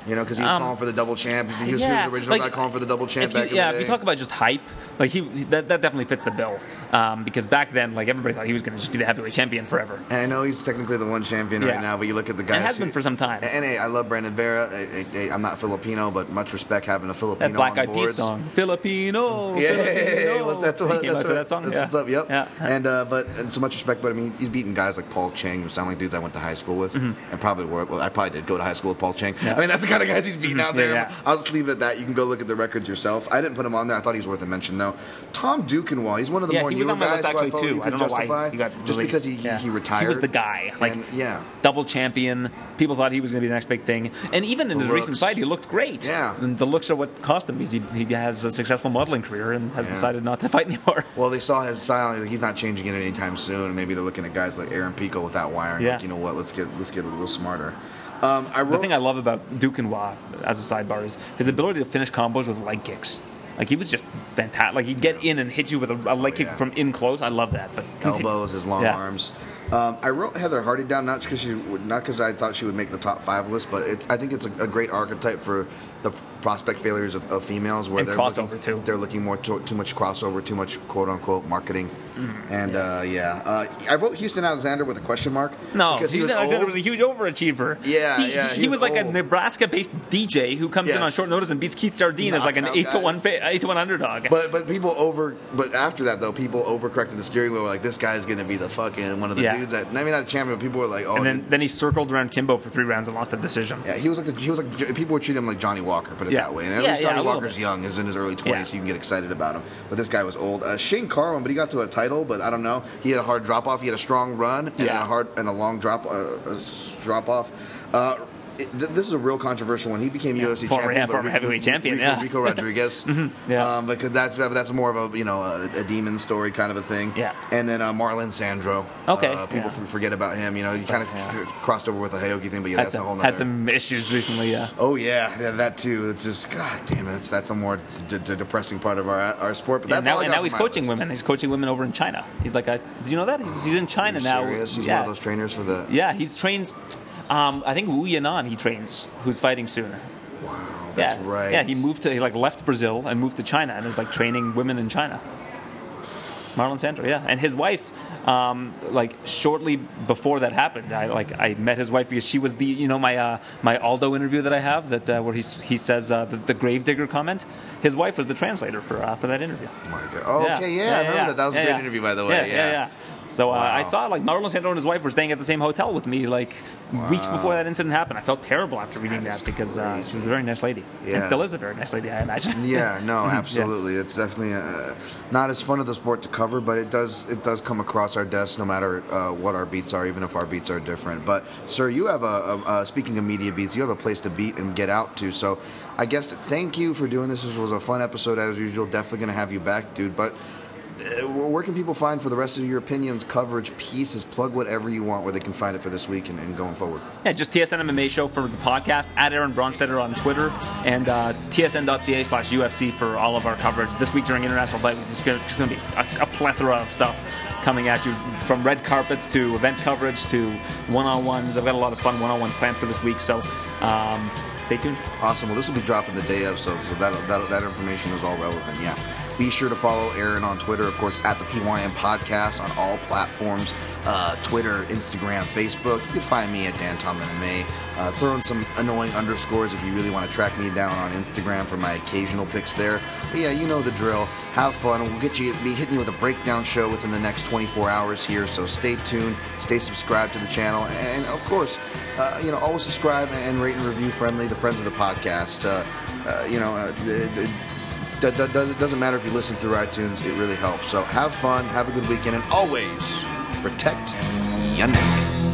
[SPEAKER 1] You know, because he was
[SPEAKER 3] Um,
[SPEAKER 1] calling for the double champ. He was, he was original
[SPEAKER 3] like,
[SPEAKER 1] guy calling for the double champ
[SPEAKER 3] you-
[SPEAKER 1] back in
[SPEAKER 3] yeah,
[SPEAKER 1] the day.
[SPEAKER 3] if you talk about just hype, like he that, that definitely fits the bill. Um, because back then, like everybody thought he was going to just be the heavyweight champion forever.
[SPEAKER 1] and I know he's technically the one champion
[SPEAKER 3] Yeah.
[SPEAKER 1] right now, but you look at the guys.
[SPEAKER 3] And has been for some time.
[SPEAKER 1] And hey, I love Brandon Vera. I, I, I'm not Filipino, but much respect having a Filipino
[SPEAKER 3] That Black
[SPEAKER 1] on
[SPEAKER 3] Eyed Peas song, Filipino.
[SPEAKER 1] Yeah,
[SPEAKER 3] Filipino.
[SPEAKER 1] well, that's
[SPEAKER 3] He
[SPEAKER 1] what that's what
[SPEAKER 3] that song.
[SPEAKER 1] That's
[SPEAKER 3] yeah.
[SPEAKER 1] what's up. Yep.
[SPEAKER 3] Yeah.
[SPEAKER 1] And uh, but and so much respect, but I mean, he's beating guys like Paul Cheng, who sound like dudes I went to high school with, and probably were. Well, I probably did go to high school with Paul Cheng.
[SPEAKER 3] Mm-hmm. Yeah.
[SPEAKER 1] I mean, that's the kind of guys he's beating mm-hmm. out there.
[SPEAKER 3] Yeah, yeah.
[SPEAKER 1] I'll just leave it at that. You can go look at the records yourself. I didn't put him on there. I thought he was worth a mention though. Tom Duquesnoy, he's one of the
[SPEAKER 3] Yeah,
[SPEAKER 1] more
[SPEAKER 3] he was
[SPEAKER 1] newer
[SPEAKER 3] on my
[SPEAKER 1] guys
[SPEAKER 3] list
[SPEAKER 1] who I
[SPEAKER 3] actually
[SPEAKER 1] felt you
[SPEAKER 3] too. I don't know why he got
[SPEAKER 1] just
[SPEAKER 3] released.
[SPEAKER 1] because he,
[SPEAKER 3] Yeah.
[SPEAKER 1] he, he retired.
[SPEAKER 3] He was the guy. Like
[SPEAKER 1] And, yeah.
[SPEAKER 3] double champion. People thought he was going to be the next big thing. And even in his recent fight, he looked great.
[SPEAKER 1] Yeah.
[SPEAKER 3] And the looks are what cost him. Because he, he has a successful modeling career and has
[SPEAKER 1] Yeah.
[SPEAKER 3] decided not to fight anymore.
[SPEAKER 1] Well, they saw his style. like, He's not changing it anytime soon. Maybe they're looking at guys like Aaron Pico with that wire.
[SPEAKER 3] Yeah.
[SPEAKER 1] like, you know what? Let's get let's get a little smarter. Um, I wrote.
[SPEAKER 3] The thing I love about Duquesnoy as a sidebar is his ability to finish combos with leg kicks. Like he was just fantastic. Like he'd get in and hit you with a, a leg kick
[SPEAKER 1] yeah.
[SPEAKER 3] from in close. I love that. But continue.
[SPEAKER 1] elbows, his long
[SPEAKER 3] Yeah.
[SPEAKER 1] arms. Um, I wrote Heather Hardy down not because she would, not because I thought she would make the top five list, but it, I think it's a, a great archetype for the prospect failures of, of females where
[SPEAKER 3] And
[SPEAKER 1] they're
[SPEAKER 3] crossover,
[SPEAKER 1] looking,
[SPEAKER 3] too.
[SPEAKER 1] They're looking more to, too much crossover, too much quote unquote marketing,
[SPEAKER 3] Mm-hmm.
[SPEAKER 1] and uh, yeah. Uh, I wrote Houston Alexander with a question mark.
[SPEAKER 3] No,
[SPEAKER 1] because he
[SPEAKER 3] Houston
[SPEAKER 1] was
[SPEAKER 3] Alexander
[SPEAKER 1] old.
[SPEAKER 3] was a huge overachiever.
[SPEAKER 1] Yeah,
[SPEAKER 3] he,
[SPEAKER 1] yeah,
[SPEAKER 3] He,
[SPEAKER 1] he
[SPEAKER 3] he
[SPEAKER 1] was
[SPEAKER 3] was, like a. Nebraska-based DJ who comes in on short notice and beats Keith Jardine as like an eight to one eight to one underdog.
[SPEAKER 1] But but people over but after that though people overcorrected the steering wheel like this guy's gonna be the fucking one of the
[SPEAKER 3] Yeah.
[SPEAKER 1] dudes that I mean not a champion but people were like oh
[SPEAKER 3] and then,
[SPEAKER 1] dude,
[SPEAKER 3] then he circled around Kimbo for three rounds and lost a decision.
[SPEAKER 1] Yeah, he was like the, he was like people would treat him like Johnny Walker, put it
[SPEAKER 3] Yeah.
[SPEAKER 1] that way. And at
[SPEAKER 3] Yeah,
[SPEAKER 1] least Johnny Walker's young, is in his early twenties,
[SPEAKER 3] Yeah.
[SPEAKER 1] so you can get excited about him. But this guy was old. Uh, Shane Carwin, but he got to a title, but I don't know. He had a hard drop off. He had a strong run and a hard and a long drop uh, drop off. Uh, it, th- this is a real controversial one. He became UFC
[SPEAKER 3] Former-
[SPEAKER 1] champion,
[SPEAKER 3] yeah,
[SPEAKER 1] but
[SPEAKER 3] former
[SPEAKER 1] Rico-
[SPEAKER 3] heavyweight champion,
[SPEAKER 1] Rico,
[SPEAKER 3] yeah. Mm-hmm.
[SPEAKER 1] Rodriguez.
[SPEAKER 3] yeah.
[SPEAKER 1] um, because that's that's more of a you know a, a demon story kind of a thing.
[SPEAKER 3] Yeah.
[SPEAKER 1] And then uh, Marlon Sandro.
[SPEAKER 3] Okay,
[SPEAKER 1] Uh, people
[SPEAKER 3] yeah.
[SPEAKER 1] forget about him. You know, he kind of
[SPEAKER 3] Yeah.
[SPEAKER 1] f- crossed over with the Hioki thing, but yeah,
[SPEAKER 3] had
[SPEAKER 1] that's a
[SPEAKER 3] whole.
[SPEAKER 1] whole
[SPEAKER 3] had
[SPEAKER 1] nother.
[SPEAKER 3] some issues recently. Yeah.
[SPEAKER 1] Oh yeah, yeah, that too. It's just God damn it. That's that's a more d- d- depressing part of our our sport. But
[SPEAKER 3] Yeah,
[SPEAKER 1] that's
[SPEAKER 3] now,
[SPEAKER 1] all
[SPEAKER 3] and now he's coaching
[SPEAKER 1] list.
[SPEAKER 3] women. He's coaching women over in China. He's like a. Do you know that? He's, he's in China
[SPEAKER 1] Are you
[SPEAKER 3] now.
[SPEAKER 1] serious? He's
[SPEAKER 3] yeah.
[SPEAKER 1] one of those trainers for the.
[SPEAKER 3] Yeah, he's trains. Um, I think Wu Yanan he trains, who's fighting soon.
[SPEAKER 1] Wow, that's
[SPEAKER 3] yeah.
[SPEAKER 1] right.
[SPEAKER 3] Yeah, he moved to he like left Brazil and moved to China and is like training women in China. Marlon Sandro, yeah, and his wife. Um, like shortly before that happened, I like I met his wife because she was the you know my uh, my Aldo interview that I have that uh, where he he says uh, the, the gravedigger comment. His wife was the translator for uh, for that interview.
[SPEAKER 1] Oh my God. Oh, okay, yeah, I remember that. That was a great
[SPEAKER 3] yeah.
[SPEAKER 1] interview, by the way.
[SPEAKER 3] Yeah, yeah, yeah. So uh, I saw like Marlon Sandro and his wife were staying at the same hotel with me like weeks before that incident happened. I felt terrible after reading
[SPEAKER 1] That
[SPEAKER 3] that, because uh, she was a very nice lady and
[SPEAKER 1] Yeah.
[SPEAKER 3] still is a very nice lady, I imagine.
[SPEAKER 1] Yeah, no,
[SPEAKER 3] Yes.
[SPEAKER 1] absolutely. It's definitely uh, not as fun of the sport to cover, but it does it does come across our desk no matter uh, what our beats are, even if our beats are different. But sir, you have a, a, a speaking of media beats, you have a place to beat and get out to. So I guess thank you for doing this. This was a fun episode as usual. Definitely going to have you back, dude. But uh, where can people find for the rest of your opinions, coverage, pieces? Plug whatever you want where they can find it for this week and, and going forward.
[SPEAKER 3] Yeah, just TSN MMA show for the podcast, at Aaron Bronsteter on Twitter, and uh, tsn.ca slash UFC for all of our coverage. This week during International Fight Week, it's going to be a, a plethora of stuff coming at you from red carpets to event coverage to one on ones. I've got a lot of fun one on ones planned for this week, so um, stay tuned.
[SPEAKER 1] Awesome. Well, this will be dropping the day of, so, so that, that that information is all relevant. Yeah. Be sure to follow Aaron on Twitter, of course, at the PYN Podcast on all platforms uh, Twitter, Instagram, Facebook. You can find me at Dan Tom MMA. Uh, throw in some annoying underscores if you really want to track me down on Instagram for my occasional picks there. But yeah, you know the drill. Have fun. We'll get you be hitting you with a breakdown show within the next 24 hours here. So stay tuned. Stay subscribed to the channel, and of course, uh, you know, always subscribe and rate and review friendly. The friends of the podcast. Uh, uh, you know. It doesn't matter if you listen through iTunes, it really helps. So have fun, have a good weekend, and always protect your neck.